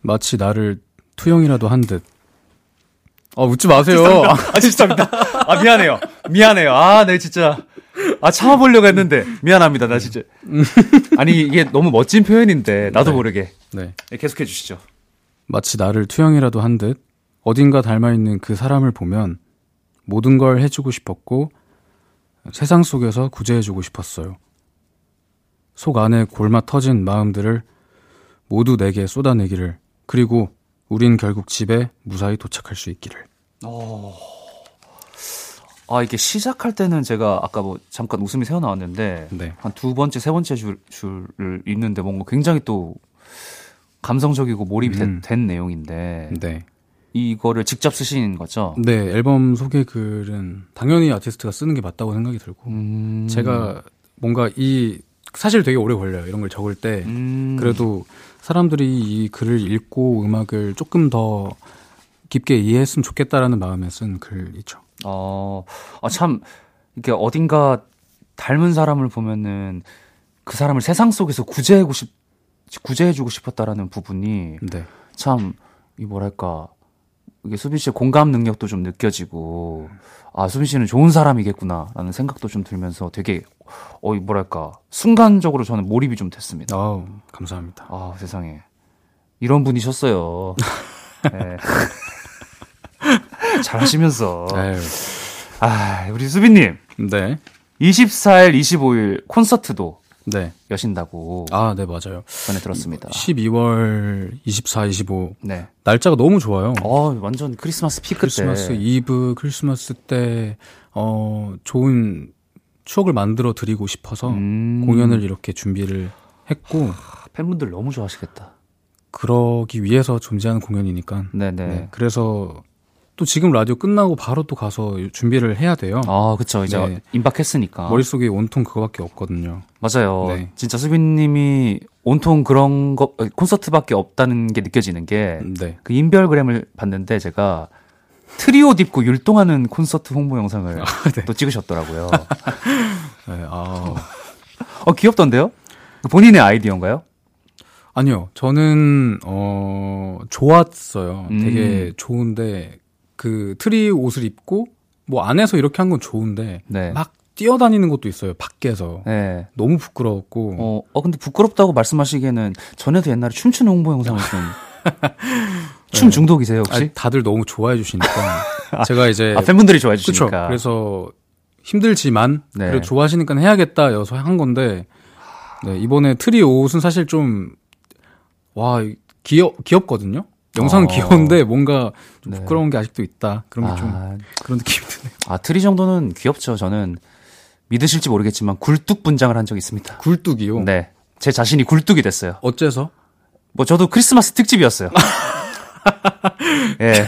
마치 나를 투영이라도 한 듯. 아, 웃지 마세요. 아, 죄송합니다. 아, 미안해요. 미안해요. 아, 네, 진짜. 아, 참아보려고 했는데. 미안합니다. 나 진짜. 아니, 이게 너무 멋진 표현인데, 나도 네. 모르게. 네. 네, 계속해 주시죠. 마치 나를 투영이라도 한 듯 어딘가 닮아 있는 그 사람을 보면 모든 걸 해주고 싶었고 세상 속에서 구제해주고 싶었어요. 속 안에 골마 터진 마음들을 모두 내게 쏟아내기를 그리고 우린 결국 집에 무사히 도착할 수 있기를. 아, 이게 시작할 때는 제가 아까 뭐 잠깐 웃음이 새어나왔는데, 네. 한두 번째, 세 번째 줄, 줄을 읽는데 뭔가 굉장히 또 감성적이고 몰입이 된- 음. 된 내용인데, 네. 이거를 직접 쓰신 거죠? 네, 앨범 소개 글은 당연히 아티스트가 쓰는 게 맞다고 생각이 들고 음. 제가 뭔가 이 사실 되게 오래 걸려요. 이런 걸 적을 때. 음. 그래도 사람들이 이 글을 읽고 음악을 조금 더 깊게 이해했으면 좋겠다라는 마음에 쓴 글이죠. 어, 아, 참, 이게 어딘가 닮은 사람을 보면은 그 사람을 세상 속에서 구제하고 싶, 구제해주고 싶었다라는 부분이 네. 참, 이 뭐랄까, 이게 수빈 씨의 공감 능력도 좀 느껴지고, 아, 수빈 씨는 좋은 사람이겠구나라는 생각도 좀 들면서 되게, 어, 이 뭐랄까, 순간적으로 저는 몰입이 좀 됐습니다. 아우, 감사합니다. 아, 세상에. 이런 분이셨어요. 네. 잘 하시면서. 아유, 아, 우리 수빈님. 네. 24일, 25일 콘서트도 네. 여신다고 아, 네, 맞아요. 전에 들었습니다. 12월 24, 25. 네. 날짜가 너무 좋아요. 어, 완전 크리스마스 피크 크리스마스 때. 이브, 크리스마스 때, 어, 좋은 추억을 만들어 드리고 싶어서 음. 공연을 이렇게 준비를 했고, 팬분들 너무 좋아하시겠다. 그러기 위해서 존재하는 공연이니까. 네네. 네. 그래서 또 지금 라디오 끝나고 바로 또 가서 준비를 해야 돼요. 아, 그쵸. 이제 네. 임박했으니까. 머릿속에 온통 그거밖에 없거든요. 맞아요. 네. 진짜 수빈님이 온통 그런 거, 어, 콘서트밖에 없다는 게 느껴지는 게, 네. 그 인별그램을 봤는데 제가 트리오 옷 입고 율동하는 콘서트 홍보 영상을 네. 또 찍으셨더라고요. 네, 아. 어, 귀엽던데요? 본인의 아이디어인가요? 아니요. 저는 어 좋았어요. 음. 되게 좋은데 그 트리 옷을 입고 뭐 안에서 이렇게 한 건 좋은데 네. 막 뛰어다니는 것도 있어요. 밖에서. 네. 너무 부끄러웠고. 어, 어, 근데 부끄럽다고 말씀하시기에는 전에도 옛날에 춤추는 홍보 영상을 좀. 춤 중독이세요, 혹시? 아니, 다들 너무 좋아해 주시니까 제가 이제 아, 팬분들이 좋아해 그쵸. 주시니까. 그래서 힘들지만 네. 그래도 좋아하시니까 해야겠다 여서 한 건데 네, 이번에 트리 옷은 사실 좀 와, 귀엽 귀엽거든요. 영상은 어. 귀여운데 뭔가 좀 네. 부끄러운 게 아직도 있다. 그런 게좀 아, 그런 느낌이 드네요. 아, 트리 정도는 귀엽죠. 저는 믿으실지 모르겠지만 굴뚝 분장을 한 적이 있습니다. 굴뚝이요. 네. 제 자신이 굴뚝이 됐어요. 어째서? 뭐 저도 크리스마스 특집이었어요. 예.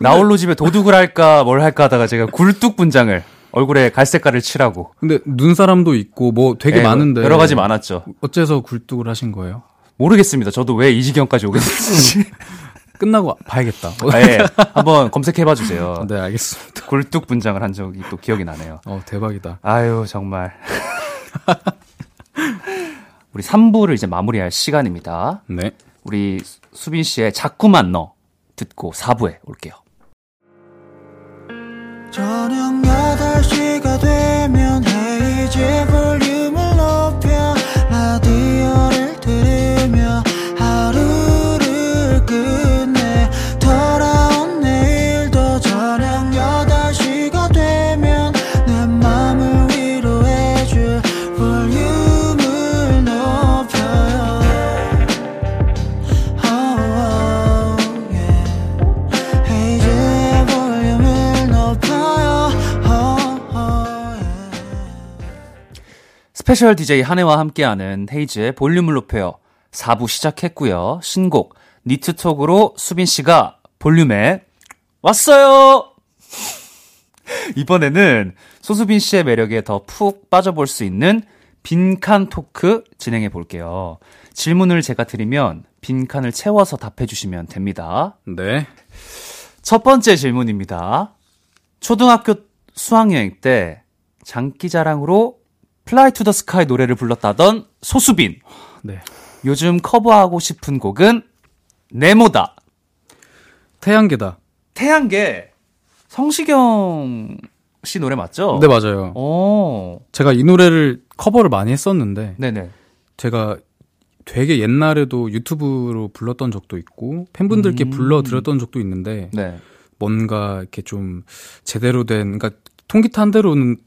나홀로 집에 도둑을 할까 뭘 할까 하다가 제가 굴뚝 분장을 얼굴에 갈색깔을 칠하고. 근데 눈사람도 있고 뭐 되게 예, 많은데 여러 가지 많았죠. 어째서 굴뚝을 하신 거예요? 모르겠습니다. 저도 왜 이 지경까지 오게 됐는지. 끝나고 봐야겠다. 네, 한번 검색해봐 주세요. 네, 알겠습니다. 굴뚝 분장을 한 적이 또 기억이 나네요. 어, 대박이다. 아유, 정말. 우리 3부를 이제 마무리할 시간입니다. 네. 우리 수빈 씨의 자꾸만 너 듣고 4부에 올게요. 저녁 8시가 되면 헤이즈 볼 special DJ 한해와 함께하는 헤이즈의 볼륨을 높여요. 4부 시작했고요. 신곡 니트톡으로 수빈 씨가 볼륨에 왔어요. 이번에는 소수빈 씨의 매력에 더 푹 빠져볼 수 있는 빈칸 토크 진행해 볼게요. 질문을 제가 드리면 빈칸을 채워서 답해 주시면 됩니다. 네. 첫 번째 질문입니다. 초등학교 수학여행 때 장기자랑으로 플라이 투 더 스카이 노래를 불렀다던 소수빈. 네. 요즘 커버하고 싶은 곡은 네모다. 태양계다. 태양계 성시경 씨 노래 맞죠? 네, 맞아요. 오, 제가 이 노래를 커버를 많이 했었는데 네네. 제가 되게 옛날에도 유튜브로 불렀던 적도 있고 팬분들께 음. 불러드렸던 적도 있는데 네. 뭔가 이렇게 좀 제대로 된 그러니까 통기타 한 대로는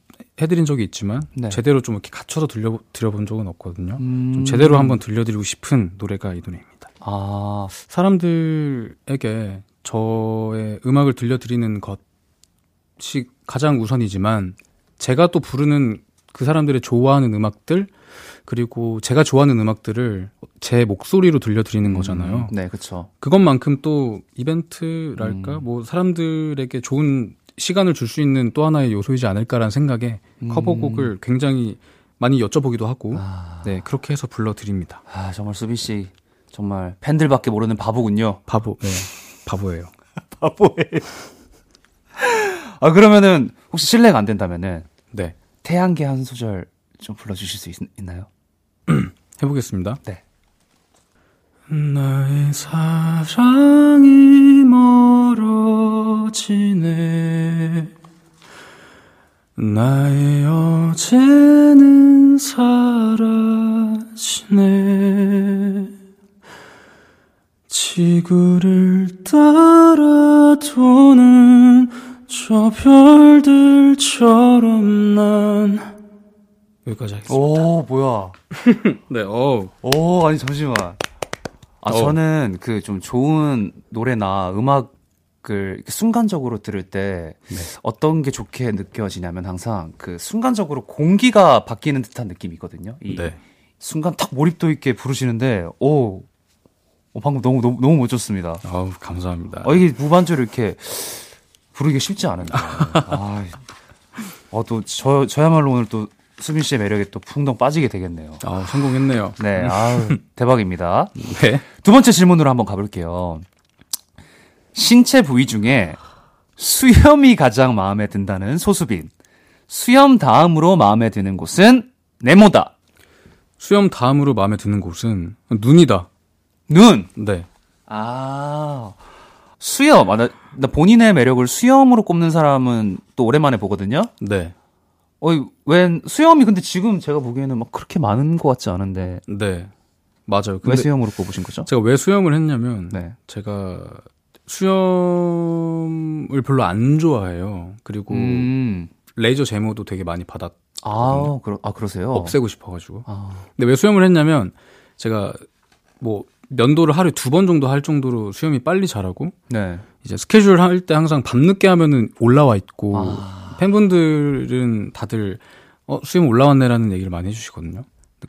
해드린 적이 있지만 네. 제대로 좀 이렇게 갖춰서 들려 드려본 적은 없거든요. 음. 좀 제대로 한번 들려드리고 싶은 노래가 이 노래입니다. 아, 사람들에게 저의 음악을 들려드리는 것이 가장 우선이지만 제가 또 부르는 그 사람들의 좋아하는 음악들 그리고 제가 좋아하는 음악들을 제 목소리로 들려드리는 거잖아요. 네, 그쵸. 그것만큼 또 이벤트랄까 음. 뭐 사람들에게 좋은 시간을 줄 수 있는 또 하나의 요소이지 않을까라는 생각에 커버곡을 굉장히 많이 여쭤보기도 하고 음. 아, 네 그렇게 해서 불러드립니다. 아, 정말 수빈 씨 정말 팬들밖에 모르는 바보군요. 바보 네 바보예요. 바보예요. 아, 그러면은 혹시 실례가 안 된다면은 네 태양계 한 소절 좀 불러주실 수 있, 있나요? 해보겠습니다. 네. 나의 사랑이 멀어 지네 나의 어제는 사라지네 지구를 따라 도는 저 별들처럼 난 여기까지 하겠습니다. 오, 뭐야. 네, 어 오, 아니, 잠시만. 아, 어. 저는 그 좀 좋은 노래나 음악 을 이렇게 순간적으로 들을 때 네. 어떤 게 좋게 느껴지냐면 항상 그 순간적으로 공기가 바뀌는 듯한 느낌이거든요. 이 네. 순간 탁 몰입도 있게 부르시는데, 오, 어, 방금 너무, 너무, 너무 멋졌습니다. 아우 감사합니다. 어, 이게 무반주를 이렇게 부르기가 쉽지 않은데. 아, 어, 또, 저, 저야말로 오늘 또 수빈 씨의 매력에 또 풍덩 빠지게 되겠네요. 아 성공했네요. 네, 아우, 대박입니다. 네. 두 번째 질문으로 한번 가볼게요. 신체 부위 중에 수염이 가장 마음에 든다는 소수빈. 수염 다음으로 마음에 드는 곳은 네모다. 수염 다음으로 마음에 드는 곳은 눈이다. 눈. 네. 아, 수염. 아, 나, 나 본인의 매력을 수염으로 꼽는 사람은 또 오랜만에 보거든요. 네. 어이, 웬, 수염이 근데 지금 제가 보기에는 막 그렇게 많은 것 같지 않은데. 네. 맞아요. 왜 수염으로 꼽으신 거죠? 제가 왜 수염을 했냐면 네. 제가 수염을 별로 안 좋아해요. 그리고 음. 레이저 제모도 되게 많이 받았 아, 그러, 아, 그러세요? 없애고 싶어가지고. 아, 근데 왜 수염을 했냐면 제가 뭐 면도를 하루에 두 번 정도 할 정도로 수염이 빨리 자라고 네. 이제 스케줄 할 때 항상 밤늦게 하면은 올라와 있고 아. 팬분들은 다들 어 수염 올라왔네라는 얘기를 많이 해주시거든요.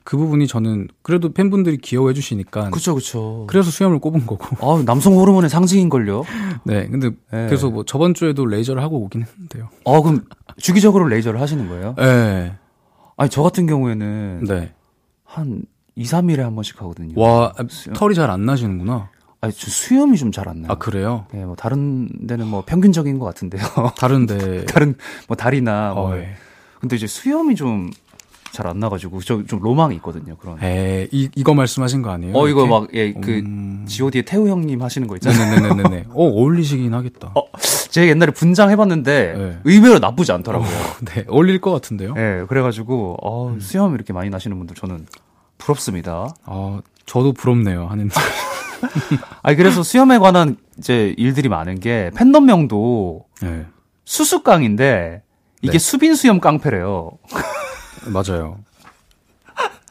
그 부분이 저는 그래도 팬분들이 귀여워해 주시니까 그쵸, 그쵸. 그래서 수염을 꼽은 거고. 아, 남성 호르몬의 상징인 걸요? 네. 근데 네. 그래서 뭐 저번 주에도 레이저를 하고 오긴 했는데요. 어, 그럼 주기적으로 레이저를 하시는 거예요? 네. 아니, 저 같은 경우에는 네. 한 2, 3일에 한 번씩 하거든요. 와, 아, 수염. 털이 잘 안 나시는구나. 아니, 저 수염이 좀 잘 안 나요. 아, 그래요? 예, 뭐 다른 데는 뭐 평균적인 것 같은데요. 다른데. 다른 뭐 다리나 뭐. 어, 예. 근데 이제 수염이 좀 잘 안 나가지고 저좀 로망이 있거든요. 그런. 에, 이, 이거 말씀하신 거 아니에요? 어 이거 이렇게? 막 예 그 음. G.O.D의 태우 형님 하시는 거 있잖아요. 네네네네네. 어, 어울리시긴 하겠다. 어, 제가 옛날에 분장 해봤는데 네. 의외로 나쁘지 않더라고요. 네, 어울릴 것 같은데요? 예, 그래가지고 어, 음. 수염 이렇게 많이 나시는 분들 저는 부럽습니다. 어, 저도 부럽네요, 하는. 아니 그래서 수염에 관한 이제 일들이 많은 게 팬덤명도 네, 수수깡인데 이게 네. 수빈 수염 깡패래요. 맞아요.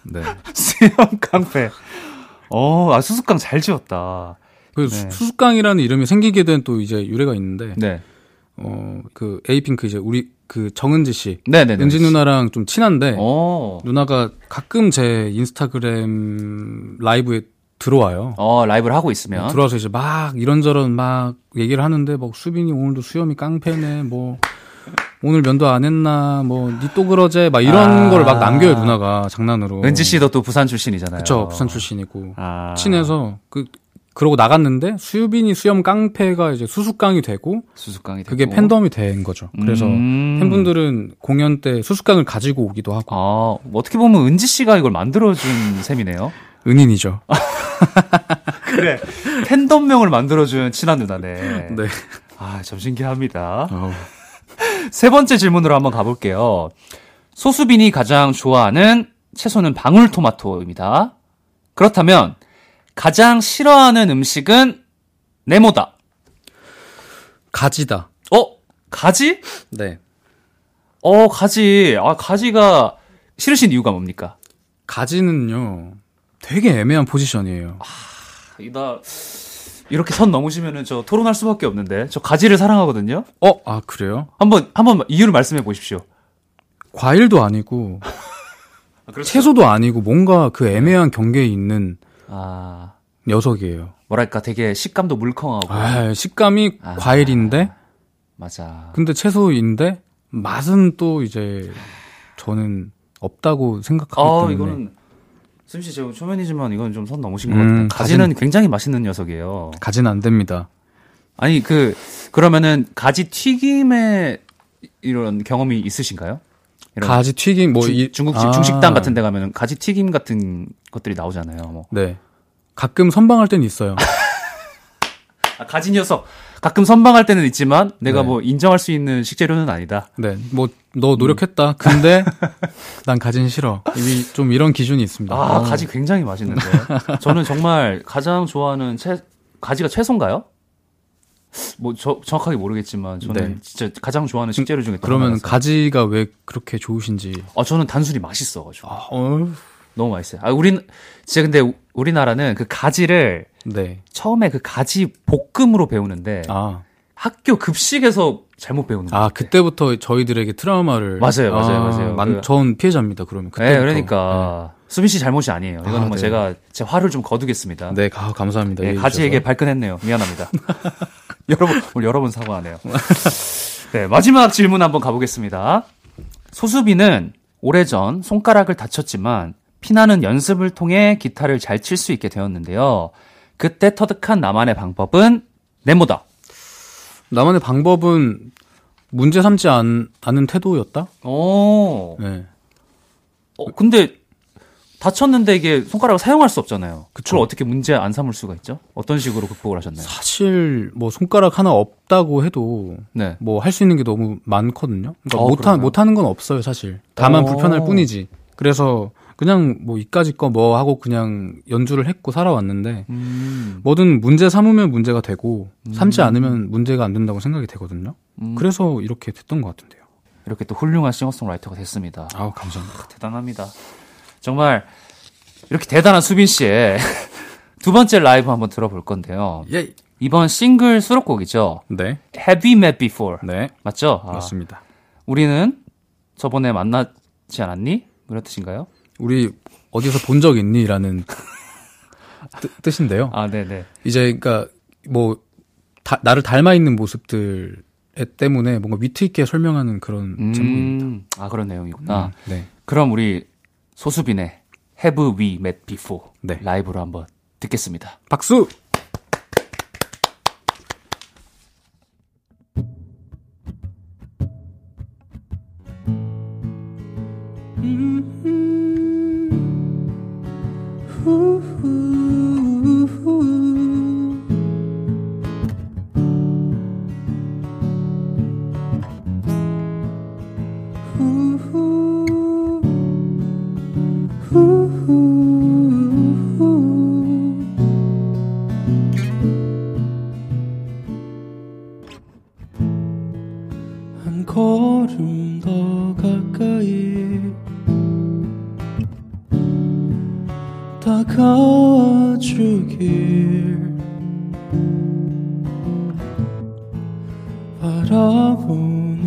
네. 수염 깡패. 어, 아 수수깡 잘 지었다. 그 네. 수- 수수깡이라는 이름이 생기게 된 또 이제 유래가 있는데, 네, 어, 그 에이핑크 이제 우리 그 정은지 씨, 네네네. 은지 누나랑 좀 친한데, 어, 누나가 가끔 제 인스타그램 라이브에 들어와요. 어 라이브를 하고 있으면 들어와서 이제 막 이런저런 막 얘기를 하는데 막 수빈이 오늘도 수염이 깡패네 뭐 오늘 면도 안 했나 뭐니또 그러제 막 이런 아. 걸막 남겨요 누나가 장난으로 은지 씨도 또 부산 출신이잖아요. 그쵸 부산 출신이고 아, 친해서 그 그러고 나갔는데 수빈이 수염 깡패가 이제 수수깡이 되고 수수깡이 되고. 그게 팬덤이 된 거죠 그래서 음. 팬분들은 공연 때 수수깡을 가지고 오기도 하고 아, 뭐 어떻게 보면 은지 씨가 이걸 만들어 준 셈이네요. 은인이죠 그래. 팬덤명을 만들어 준 친한 누나네. 네 아, 참 신기합니다. 어, 세 번째 질문으로 한번 가볼게요. 소수빈이 가장 좋아하는 채소는 방울토마토입니다. 그렇다면 가장 싫어하는 음식은 네모다. 가지다 어? 가지? 네 어, 가지. 아, 가지가 싫으신 이유가 뭡니까? 가지는요 되게 애매한 포지션이에요 나 이렇게 선 넘으시면은 저 토론할 수밖에 없는데 저 가지를 사랑하거든요. 어 아 그래요 한번 한번 이유를 말씀해 보십시오. 과일도 아니고 채소도 아니고 뭔가 그 애매한 경계에 있는 아 녀석이에요. 뭐랄까 되게 식감도 물컹하고 아, 식감이 아. 과일인데 맞아. 근데 채소인데 맛은 또 이제 저는 없다고 생각하기 아 때문에 이거는 씀씨 제가 초면이지만 이건 좀 선 넘으신 것 음, 같아요. 가지는 굉장히 맛있는 녀석이에요. 가지는 안 됩니다. 아니 그 그러면은 가지 튀김에 이런 경험이 있으신가요? 이런 가지 튀김 뭐 중, 이, 중국집 아, 중식당 같은 데 가면은 가지 튀김 같은 것들이 나오잖아요. 뭐. 네 가끔 선방할 때는 있어요. 아, 가지 녀석 가끔 선방할 때는 있지만 내가 네. 뭐 인정할 수 있는 식재료는 아니다. 네 뭐 너 노력했다. 근데 난 가지는 싫어. 이, 좀 이런 기준이 있습니다. 아 어. 가지 굉장히 맛있는데 저는 정말 가장 좋아하는 채 가지가 채소인가요? 뭐 저, 정확하게 모르겠지만 저는 네. 진짜 가장 좋아하는 식재료 중에 또 그러면 하나라서. 가지가 왜 그렇게 좋으신지. 아 저는 단순히 맛있어가지고 아, 어, 너무 맛있어요. 아 우린 진짜 근데 우- 우리나라는 그 가지를 네. 처음에 그 가지 볶음으로 배우는데 아, 학교 급식에서 잘못 배우는 거예요. 아 그때부터 저희들에게 트라우마를 맞아요, 맞아요, 맞아요. 만, 그- 전 피해자입니다. 그러면 그때부터. 네, 그러니까 수빈 씨 잘못이 아니에요. 이거는 아, 뭐 네. 제가 제 화를 좀 거두겠습니다. 네, 가, 감사합니다. 네, 가지에게. 발끈했네요. 미안합니다. 여러분, 오늘 여러 번 사과하네요. 네, 마지막 질문 한번 가보겠습니다. 소수빈은 오래전 손가락을 다쳤지만 피나는 연습을 통해 기타를 잘 칠 수 있게 되었는데요. 그때 터득한 나만의 방법은 네모다. 나만의 방법은 문제 삼지 않, 않은 태도였다? 오, 네. 어, 근데 다쳤는데 이게 손가락을 사용할 수 없잖아요. 그쵸. 그걸 어떻게 문제 안 삼을 수가 있죠? 어떤 식으로 극복을 하셨나요? 사실 뭐 손가락 하나 없다고 해도 네. 뭐할 수 있는 게 너무 많거든요. 그러니까 어, 못하? 못하는 건 없어요, 사실. 다만 어. 불편할 뿐이지. 그래서 그냥 뭐 이까짓 거뭐 하고 그냥 연주를 했고 살아왔는데 음, 뭐든 문제 삼으면 문제가 되고 삼지 않으면 문제가 안 된다고 생각이 되거든요. 음. 그래서 이렇게 됐던 것 같은데요. 이렇게 또 훌륭한 싱어송라이터가 됐습니다. 아우 감사합니다. 대단합니다. 정말 이렇게 대단한 수빈 씨의 두 번째 라이브 한번 들어볼 건데요. 예. 이번 싱글 수록곡이죠. 네, Have We Met Before 네 맞죠? 아, 맞습니다. 우리는 저번에 만나지 않았니? 이런 뜻인가요? 우리 어디서 본 적 있니 라는 뜻- 뜻인데요. 아, 네네. 이제 그러니까 뭐 다- 나를 닮아 있는 모습들 때문에 뭔가 위트 있게 설명하는 그런 제목입니다. 음, 아, 그런 내용이구나. 네. 그럼 우리 소수빈의 Have We Met Before 네. 라이브로 한번 듣겠습니다. 박수. 한 걸음 더 가까이. 다가와 주길 바라보는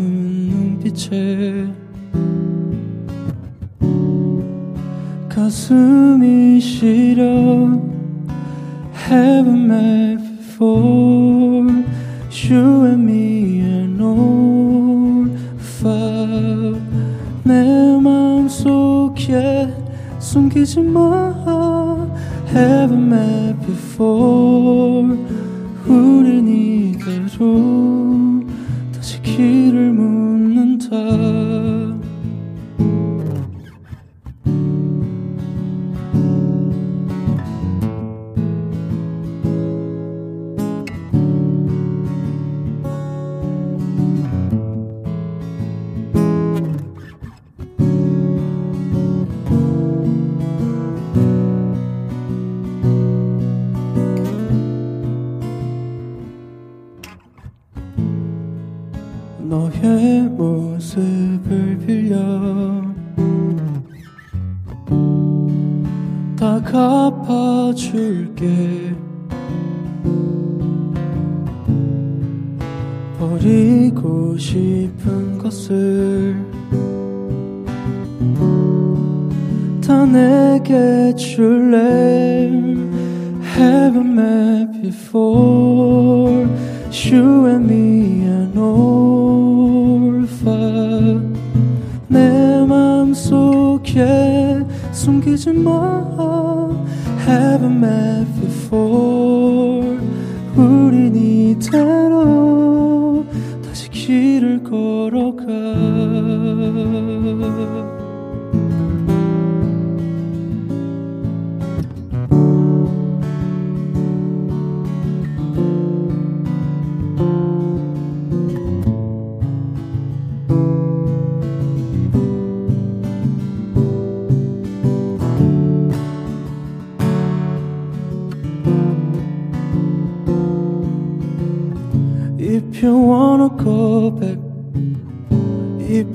눈빛에 가슴이 시려 Haven't met before You and me 숨기지 마 Haven't met before 우린 이대로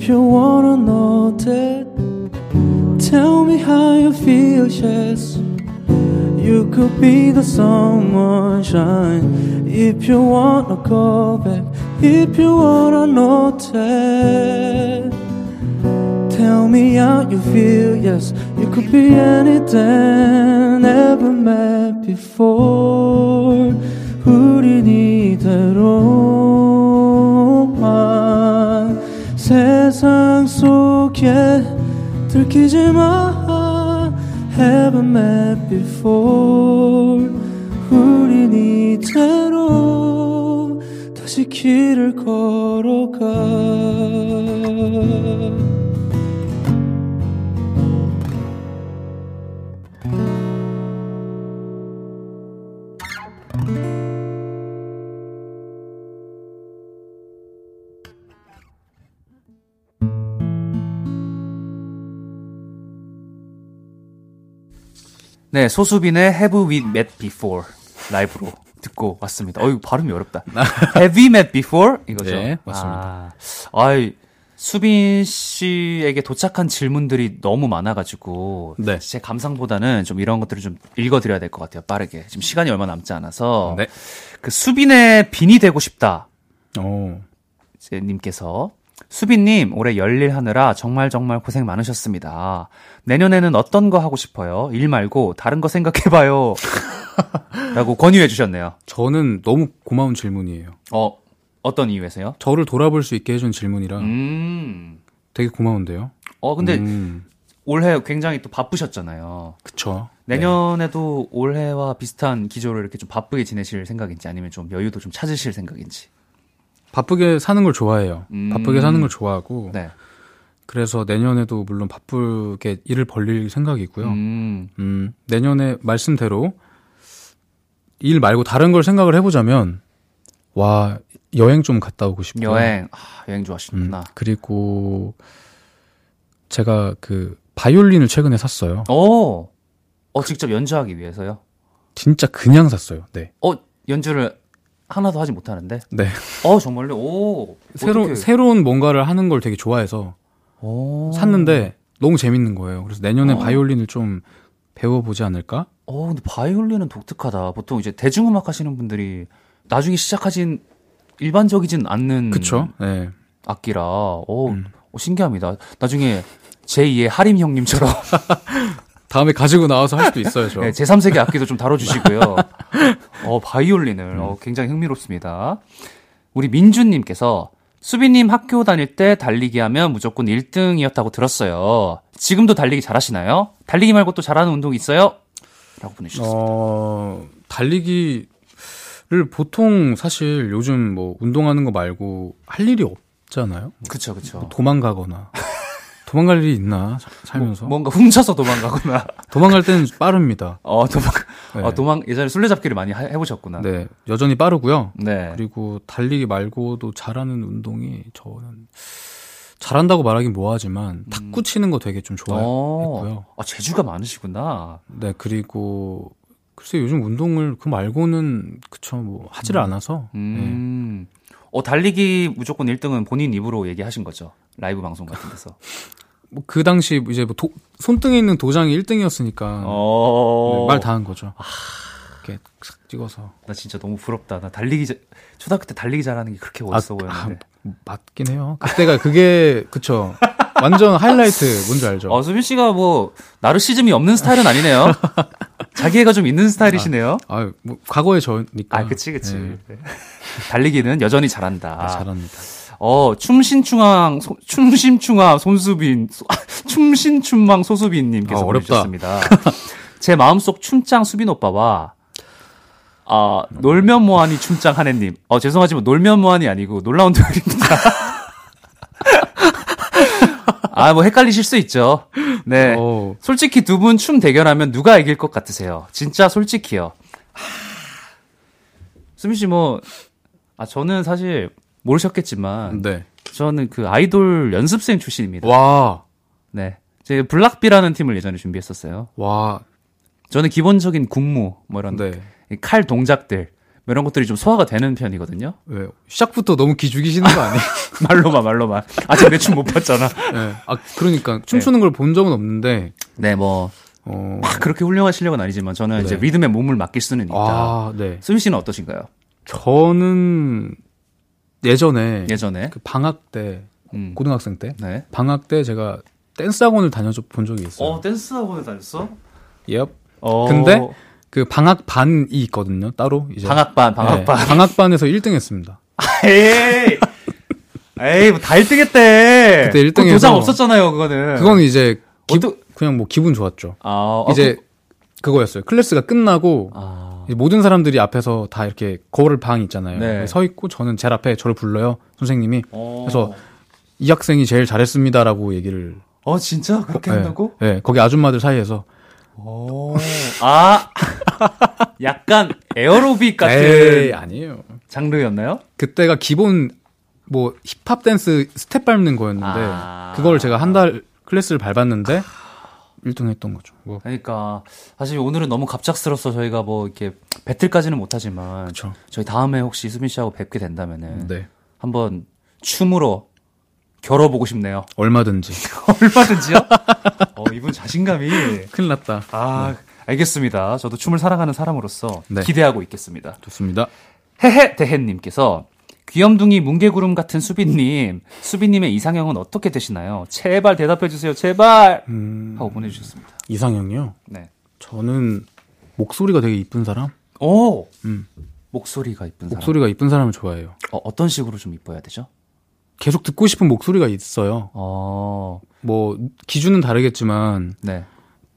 you wanna know that, tell me how you feel, yes. You could be the sunshine. If you wanna go back, if you wanna know that, tell me how you feel, yes. You could be anything never met before. 우린 이대로 세상 속에 들키지 마. Haven't met before. 우린 이대로 다시 길을 걸어가 네, 소수빈의 Have We Met Before 라이브로 듣고 왔습니다. 어이 발음이 어렵다. Have We Met Before 이거죠. 네, 맞습니다. 아, 아이, 수빈 씨에게 도착한 질문들이 너무 많아가지고 네. 제 감상보다는 좀 이런 것들을 좀 읽어드려야 될 것 같아요. 빠르게. 지금 시간이 얼마 남지 않아서 네. 그 수빈의 빈이 되고 싶다. 어. 이제 님께서 수빈님, 올해 열일 하느라 정말 정말 고생 많으셨습니다. 내년에는 어떤 거 하고 싶어요? 일 말고 다른 거 생각해봐요. 라고 권유해 주셨네요. 저는 너무 고마운 질문이에요. 어, 어떤 이유에서요? 저를 돌아볼 수 있게 해준 질문이라 음. 되게 고마운데요. 어, 근데 음, 올해 굉장히 또 바쁘셨잖아요. 그쵸. 내년에도 올해와 비슷한 기조로 이렇게 좀 바쁘게 지내실 생각인지 아니면 좀 여유도 좀 찾으실 생각인지. 바쁘게 사는 걸 좋아해요. 음. 바쁘게 사는 걸 좋아하고 네. 그래서 내년에도 물론 바쁘게 일을 벌릴 생각이고요. 음. 음. 내년에 말씀대로 일 말고 다른 걸 생각을 해보자면 와 여행 좀 갔다 오고 싶고요. 여행, 아, 여행 음, 좋아하시는구나. 그리고 제가 그 바이올린을 최근에 샀어요. 오! 어, 직접 연주하기 위해서요? 진짜 그냥 샀어요. 네. 어, 연주를 하나도 하지 못하는데? 네. 어, 정말요? 오. 새로. 새로운 뭔가를 하는 걸 되게 좋아해서 오. 샀는데 너무 재밌는 거예요. 그래서 내년에 어. 바이올린을 좀 배워보지 않을까? 어, 근데 바이올린은 독특하다. 보통 이제 대중음악 하시는 분들이 나중에 시작하진 일반적이진 않는 그쵸? 네. 악기라. 오, 음. 어, 신기합니다. 나중에 제2의 하림 형님처럼 다음에 가지고 나와서 할 수도 있어요, 저. 네, 제3세계 악기도 좀 다뤄주시고요. 어, 바이올린을 어, 굉장히 흥미롭습니다. 우리 민주님께서 수빈님 학교 다닐 때 달리기 하면 무조건 1등이었다고 들었어요. 지금도 달리기 잘하시나요? 달리기 말고 또 잘하는 운동 있어요? 라고 보내주셨습니다. 어, 달리기를 보통 사실 요즘 뭐 운동하는 거 말고 할 일이 없잖아요. 그쵸, 그쵸. 도망가거나. 도망갈 일이 있나, 사- 살면서? 뭔가 훔쳐서 도망가거나. 도망갈 때는 빠릅니다. 어, 도망, 네. 어, 도망, 예전에 술래잡기를 많이 하- 해보셨구나. 네. 여전히 빠르고요. 네. 그리고 달리기 말고도 잘하는 운동이 저는 잘한다고 말하긴 뭐하지만 탁구 치는 거 되게 좀 좋아했고요. 음. 어, 아, 재주가 많으시구나. 네 그리고 글쎄 요즘 운동을 그 말고는 그쵸 뭐 하지를 않아서 네. 음. 어, 달리기 무조건 1등은 본인 입으로 얘기하신 거죠. 라이브 방송 같은 데서. 뭐 그 당시 이제 뭐 도- 손등에 있는 도장이 1등이었으니까 어. 말다 한 거죠. 이렇게 싹 찍어서 나 진짜 너무 부럽다. 나 달리기, 자- 초등학교 때 달리기 잘하는 게 그렇게 멋있어 보였는데. 아, 맞긴 해요. 그때가 그게 그쵸 완전 하이라이트 뭔지 알죠? 어, 수빈 씨가 뭐, 나르시즘이 없는 스타일은 아니네요. 자기애가 좀 있는 스타일이시네요. 아, 뭐 과거의 저니까. 아, 그치, 그치. 네, 네. 달리기는 여전히 잘한다. 아, 잘합니다. 어, 춤신충왕, 소- 춤심충왕 손수빈, 소- 춤신춤왕 소수빈님께서 아. 보내주셨습니다. 제 마음속 춤짱 수빈 오빠와, 아, 놀면 뭐하니 춤짱 하네님. 어, 죄송하지만 놀면 뭐하니 아니고 놀라운 토요일입니다. 아, 뭐 헷갈리실 수 있죠. 네. 어, 솔직히 두 분 춤 대결하면 누가 이길 것 같으세요? 진짜 솔직히요. 하... 수민 씨 뭐, 아, 저는 사실 모르셨겠지만, 네. 저는 그 아이돌 연습생 출신입니다. 와, 네. 제가 블락비라는 팀을 예전에 준비했었어요. 와, 저는 기본적인 군무, 뭐 이런 네. 이칼 동작들, 뭐 이런 것들이 좀 소화가 되는 편이거든요. 왜 시작부터 너무 기죽이시는 거 아니에요? 말로만, 말로만. 아직 내 춤 못 봤잖아. 네. 아, 그러니까 춤추는 걸 본 적은 없는데, 네, 뭐, 어, 막 그렇게 훌륭한 실력은 아니지만 저는 이제 네. 리듬에 몸을 맡길 수는 있다. 아, 네. 수민 씨는 어떠신가요? 저는 예전에 예전에? 그 방학 때, 음. 고등학생 때, 네. 방학 때 제가 댄스 학원을 다녀본 적이 있어요. 어, 댄스 학원에 다녔어? 예. 어. 근데 그 방학 반이 있거든요, 따로. 이제. 방학 반, 방학 반. 네, 방학 반에서 1등 했습니다. 에이! 에이, 뭐 다 1등 했대. 그때 1등 그거 도장 해서 없었잖아요, 그거는. 그건 이제 기, 어떠- 그냥 뭐 기분 좋았죠. 아, 이제 그, 거였어요 클래스가 끝나고 아, 모든 사람들이 앞에서 다 이렇게 거울 방 있잖아요. 네. 서 있고 저는 제일 앞에 저를 불러요. 선생님이 어. 그래서 이 학생이 제일 잘했습니다라고 얘기를 어, 진짜? 그렇게 네, 한다고? 네, 거기 아줌마들 사이에서 오. 아, 약간 에어로빅 같은 에이 아니에요. 장르였나요? 그때가 기본 뭐 힙합 댄스 스텝 밟는 거였는데 아. 그걸 제가 한 달 클래스를 밟았는데 1등 했던 거죠. 뭐 그러니까 사실 오늘은 너무 갑작스러워서 저희가 뭐 이렇게 배틀까지는 못하지만 그쵸. 저희 다음에 혹시 수빈 씨하고 뵙게 된다면은 네. 한번 춤으로 겨뤄보고 싶네요. 얼마든지. 얼마든지요? 어, 이분 자신감이. 큰일 났다. 아, 알겠습니다. 저도 춤을 사랑하는 사람으로서 네. 기대하고 있겠습니다. 좋습니다. 헤헤 대해님께서 귀염둥이 뭉게구름 같은 수빈님, 수빈님의 이상형은 어떻게 되시나요? 제발 대답해 주세요, 제발! 음, 하고 보내주셨습니다. 이상형이요? 네. 저는 목소리가 되게 이쁜 사람? 오! 음. 목소리가 이쁜 사람. 목소리가 이쁜 사람을 좋아해요. 어, 어떤 식으로 좀 이뻐야 되죠? 계속 듣고 싶은 목소리가 있어요. 어, 뭐 기준은 다르겠지만 네,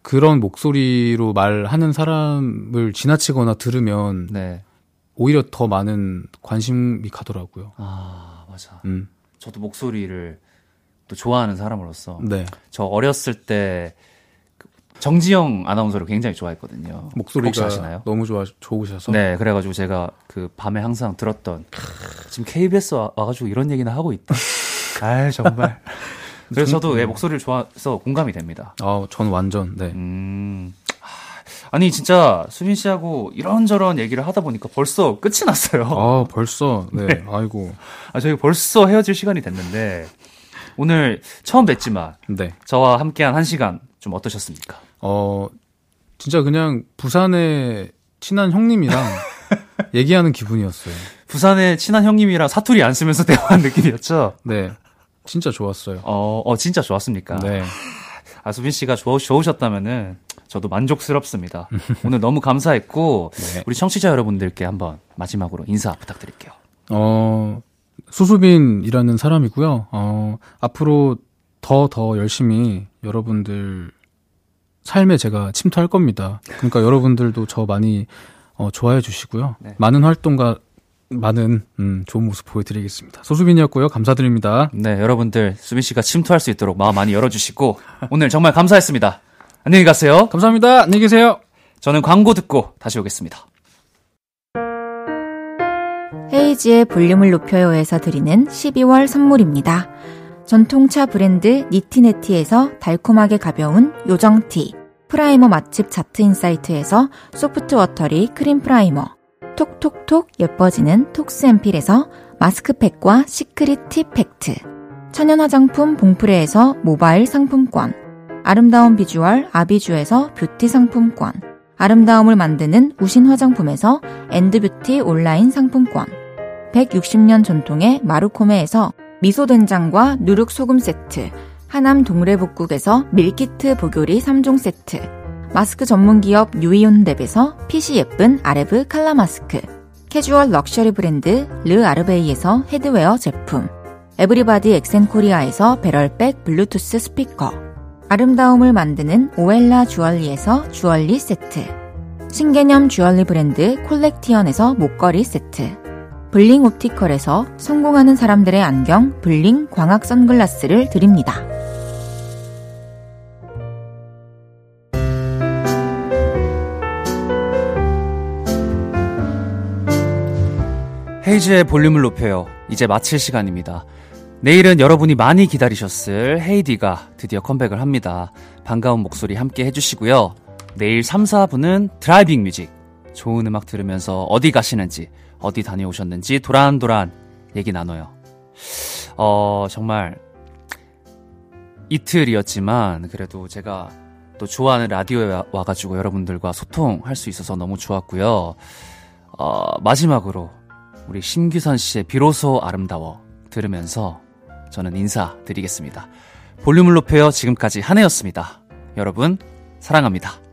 그런 목소리로 말하는 사람을 지나치거나 들으면 네. 오히려 더 많은 관심이 가더라고요. 아, 맞아. 음, 저도 목소리를 또 좋아하는 사람으로서 네. 저 어렸을 때그 정지영 아나운서를 굉장히 좋아했거든요. 목소리가 아시나요? 너무 좋아 좋으셔서 네, 그래가지고 제가 그 밤에 항상 들었던 지금 KBS 와, 와가지고 이런 얘기나 하고 있다. 아 정말. 그래서 저도 예, 목소리를 좋아해서 공감이 됩니다. 아, 전 완전 네. 음. 아, 아니 진짜 수민 씨하고 이런저런 얘기를 하다 보니까 벌써 끝이 났어요. 아, 벌써 네. 아이고. 아, 저희 벌써 헤어질 시간이 됐는데 오늘 처음 뵀지만 네. 저와 함께한 한 시간 좀 어떠셨습니까? 어, 진짜 그냥 부산의 친한 형님이랑 얘기하는 기분이었어요. 부산의 친한 형님이랑 사투리 안 쓰면서 대화한 느낌이었죠. 네. 진짜 좋았어요. 어, 어 진짜 좋았습니까? 네. 아, 수빈 씨가 좋, 좋으셨다면은 저도 만족스럽습니다. 오늘 너무 감사했고 네. 우리 청취자 여러분들께 한번 마지막으로 인사 부탁드릴게요. 어, 수수빈이라는 사람이고요. 어, 앞으로 더더 열심히 여러분들 삶에 제가 침투할 겁니다. 그러니까 여러분들도 저 많이 어, 좋아해 주시고요. 네. 많은 활동과 많은 음, 좋은 모습 보여드리겠습니다. 소수빈이었고요. 감사드립니다. 네, 여러분들 수빈 씨가 침투할 수 있도록 마음 많이 열어주시고 오늘 정말 감사했습니다. 안녕히 가세요. 감사합니다. 안녕히 계세요. 저는 광고 듣고 다시 오겠습니다. 헤이즈의 볼륨을 높여요에서 드리는 12월 선물입니다. 전통차 브랜드 니티네티에서 달콤하게 가벼운 요정티, primer 맛집 자트인사이트에서 soft watery cream primer, 톡톡톡 예뻐지는 톡스앰필에서 마스크팩과 secret 티 팩트, 천연 화장품 봉프레에서 모바일 상품권, 아름다운 비주얼 아비주에서 뷰티 상품권, 아름다움을 만드는 우신 화장품에서 엔드뷰티 온라인 상품권, 160년 전통의 마루코메에서 미소된장과 누룩소금 세트, 하남 동래북국에서 밀키트 보교리 3종 세트, 마스크 전문기업 유이온랩에서 핏이 예쁜 아레브 칼라 마스크, 캐주얼 럭셔리 브랜드 르 아르베이에서 headwear 제품, 에브리바디 엑센코리아에서 배럴백 블루투스 스피커, 아름다움을 만드는 오엘라 주얼리에서 주얼리 세트, 신개념 주얼리 브랜드 콜렉티언에서 목걸이 세트, 블링 옵티컬에서 성공하는 사람들의 안경 블링 광학 선글라스를 드립니다. 헤이즈의 볼륨을 높여요. 이제 마칠 시간입니다. 내일은 여러분이 많이 기다리셨을 헤이디가 드디어 컴백을 합니다. 반가운 목소리 함께 해주시고요. 내일 3, 4부는 driving music. 좋은 음악 들으면서 어디 가시는지, 어디 다녀오셨는지 도란도란 얘기 나눠요. 어, 정말 이틀이었지만 그래도 제가 또 좋아하는 라디오에 와가지고 여러분들과 소통할 수 있어서 너무 좋았고요. 어, 마지막으로 우리 심규선 씨의 비로소 아름다워 들으면서 저는 인사드리겠습니다. 볼륨을 높여요. 지금까지 한 해였습니다. 여러분, 사랑합니다.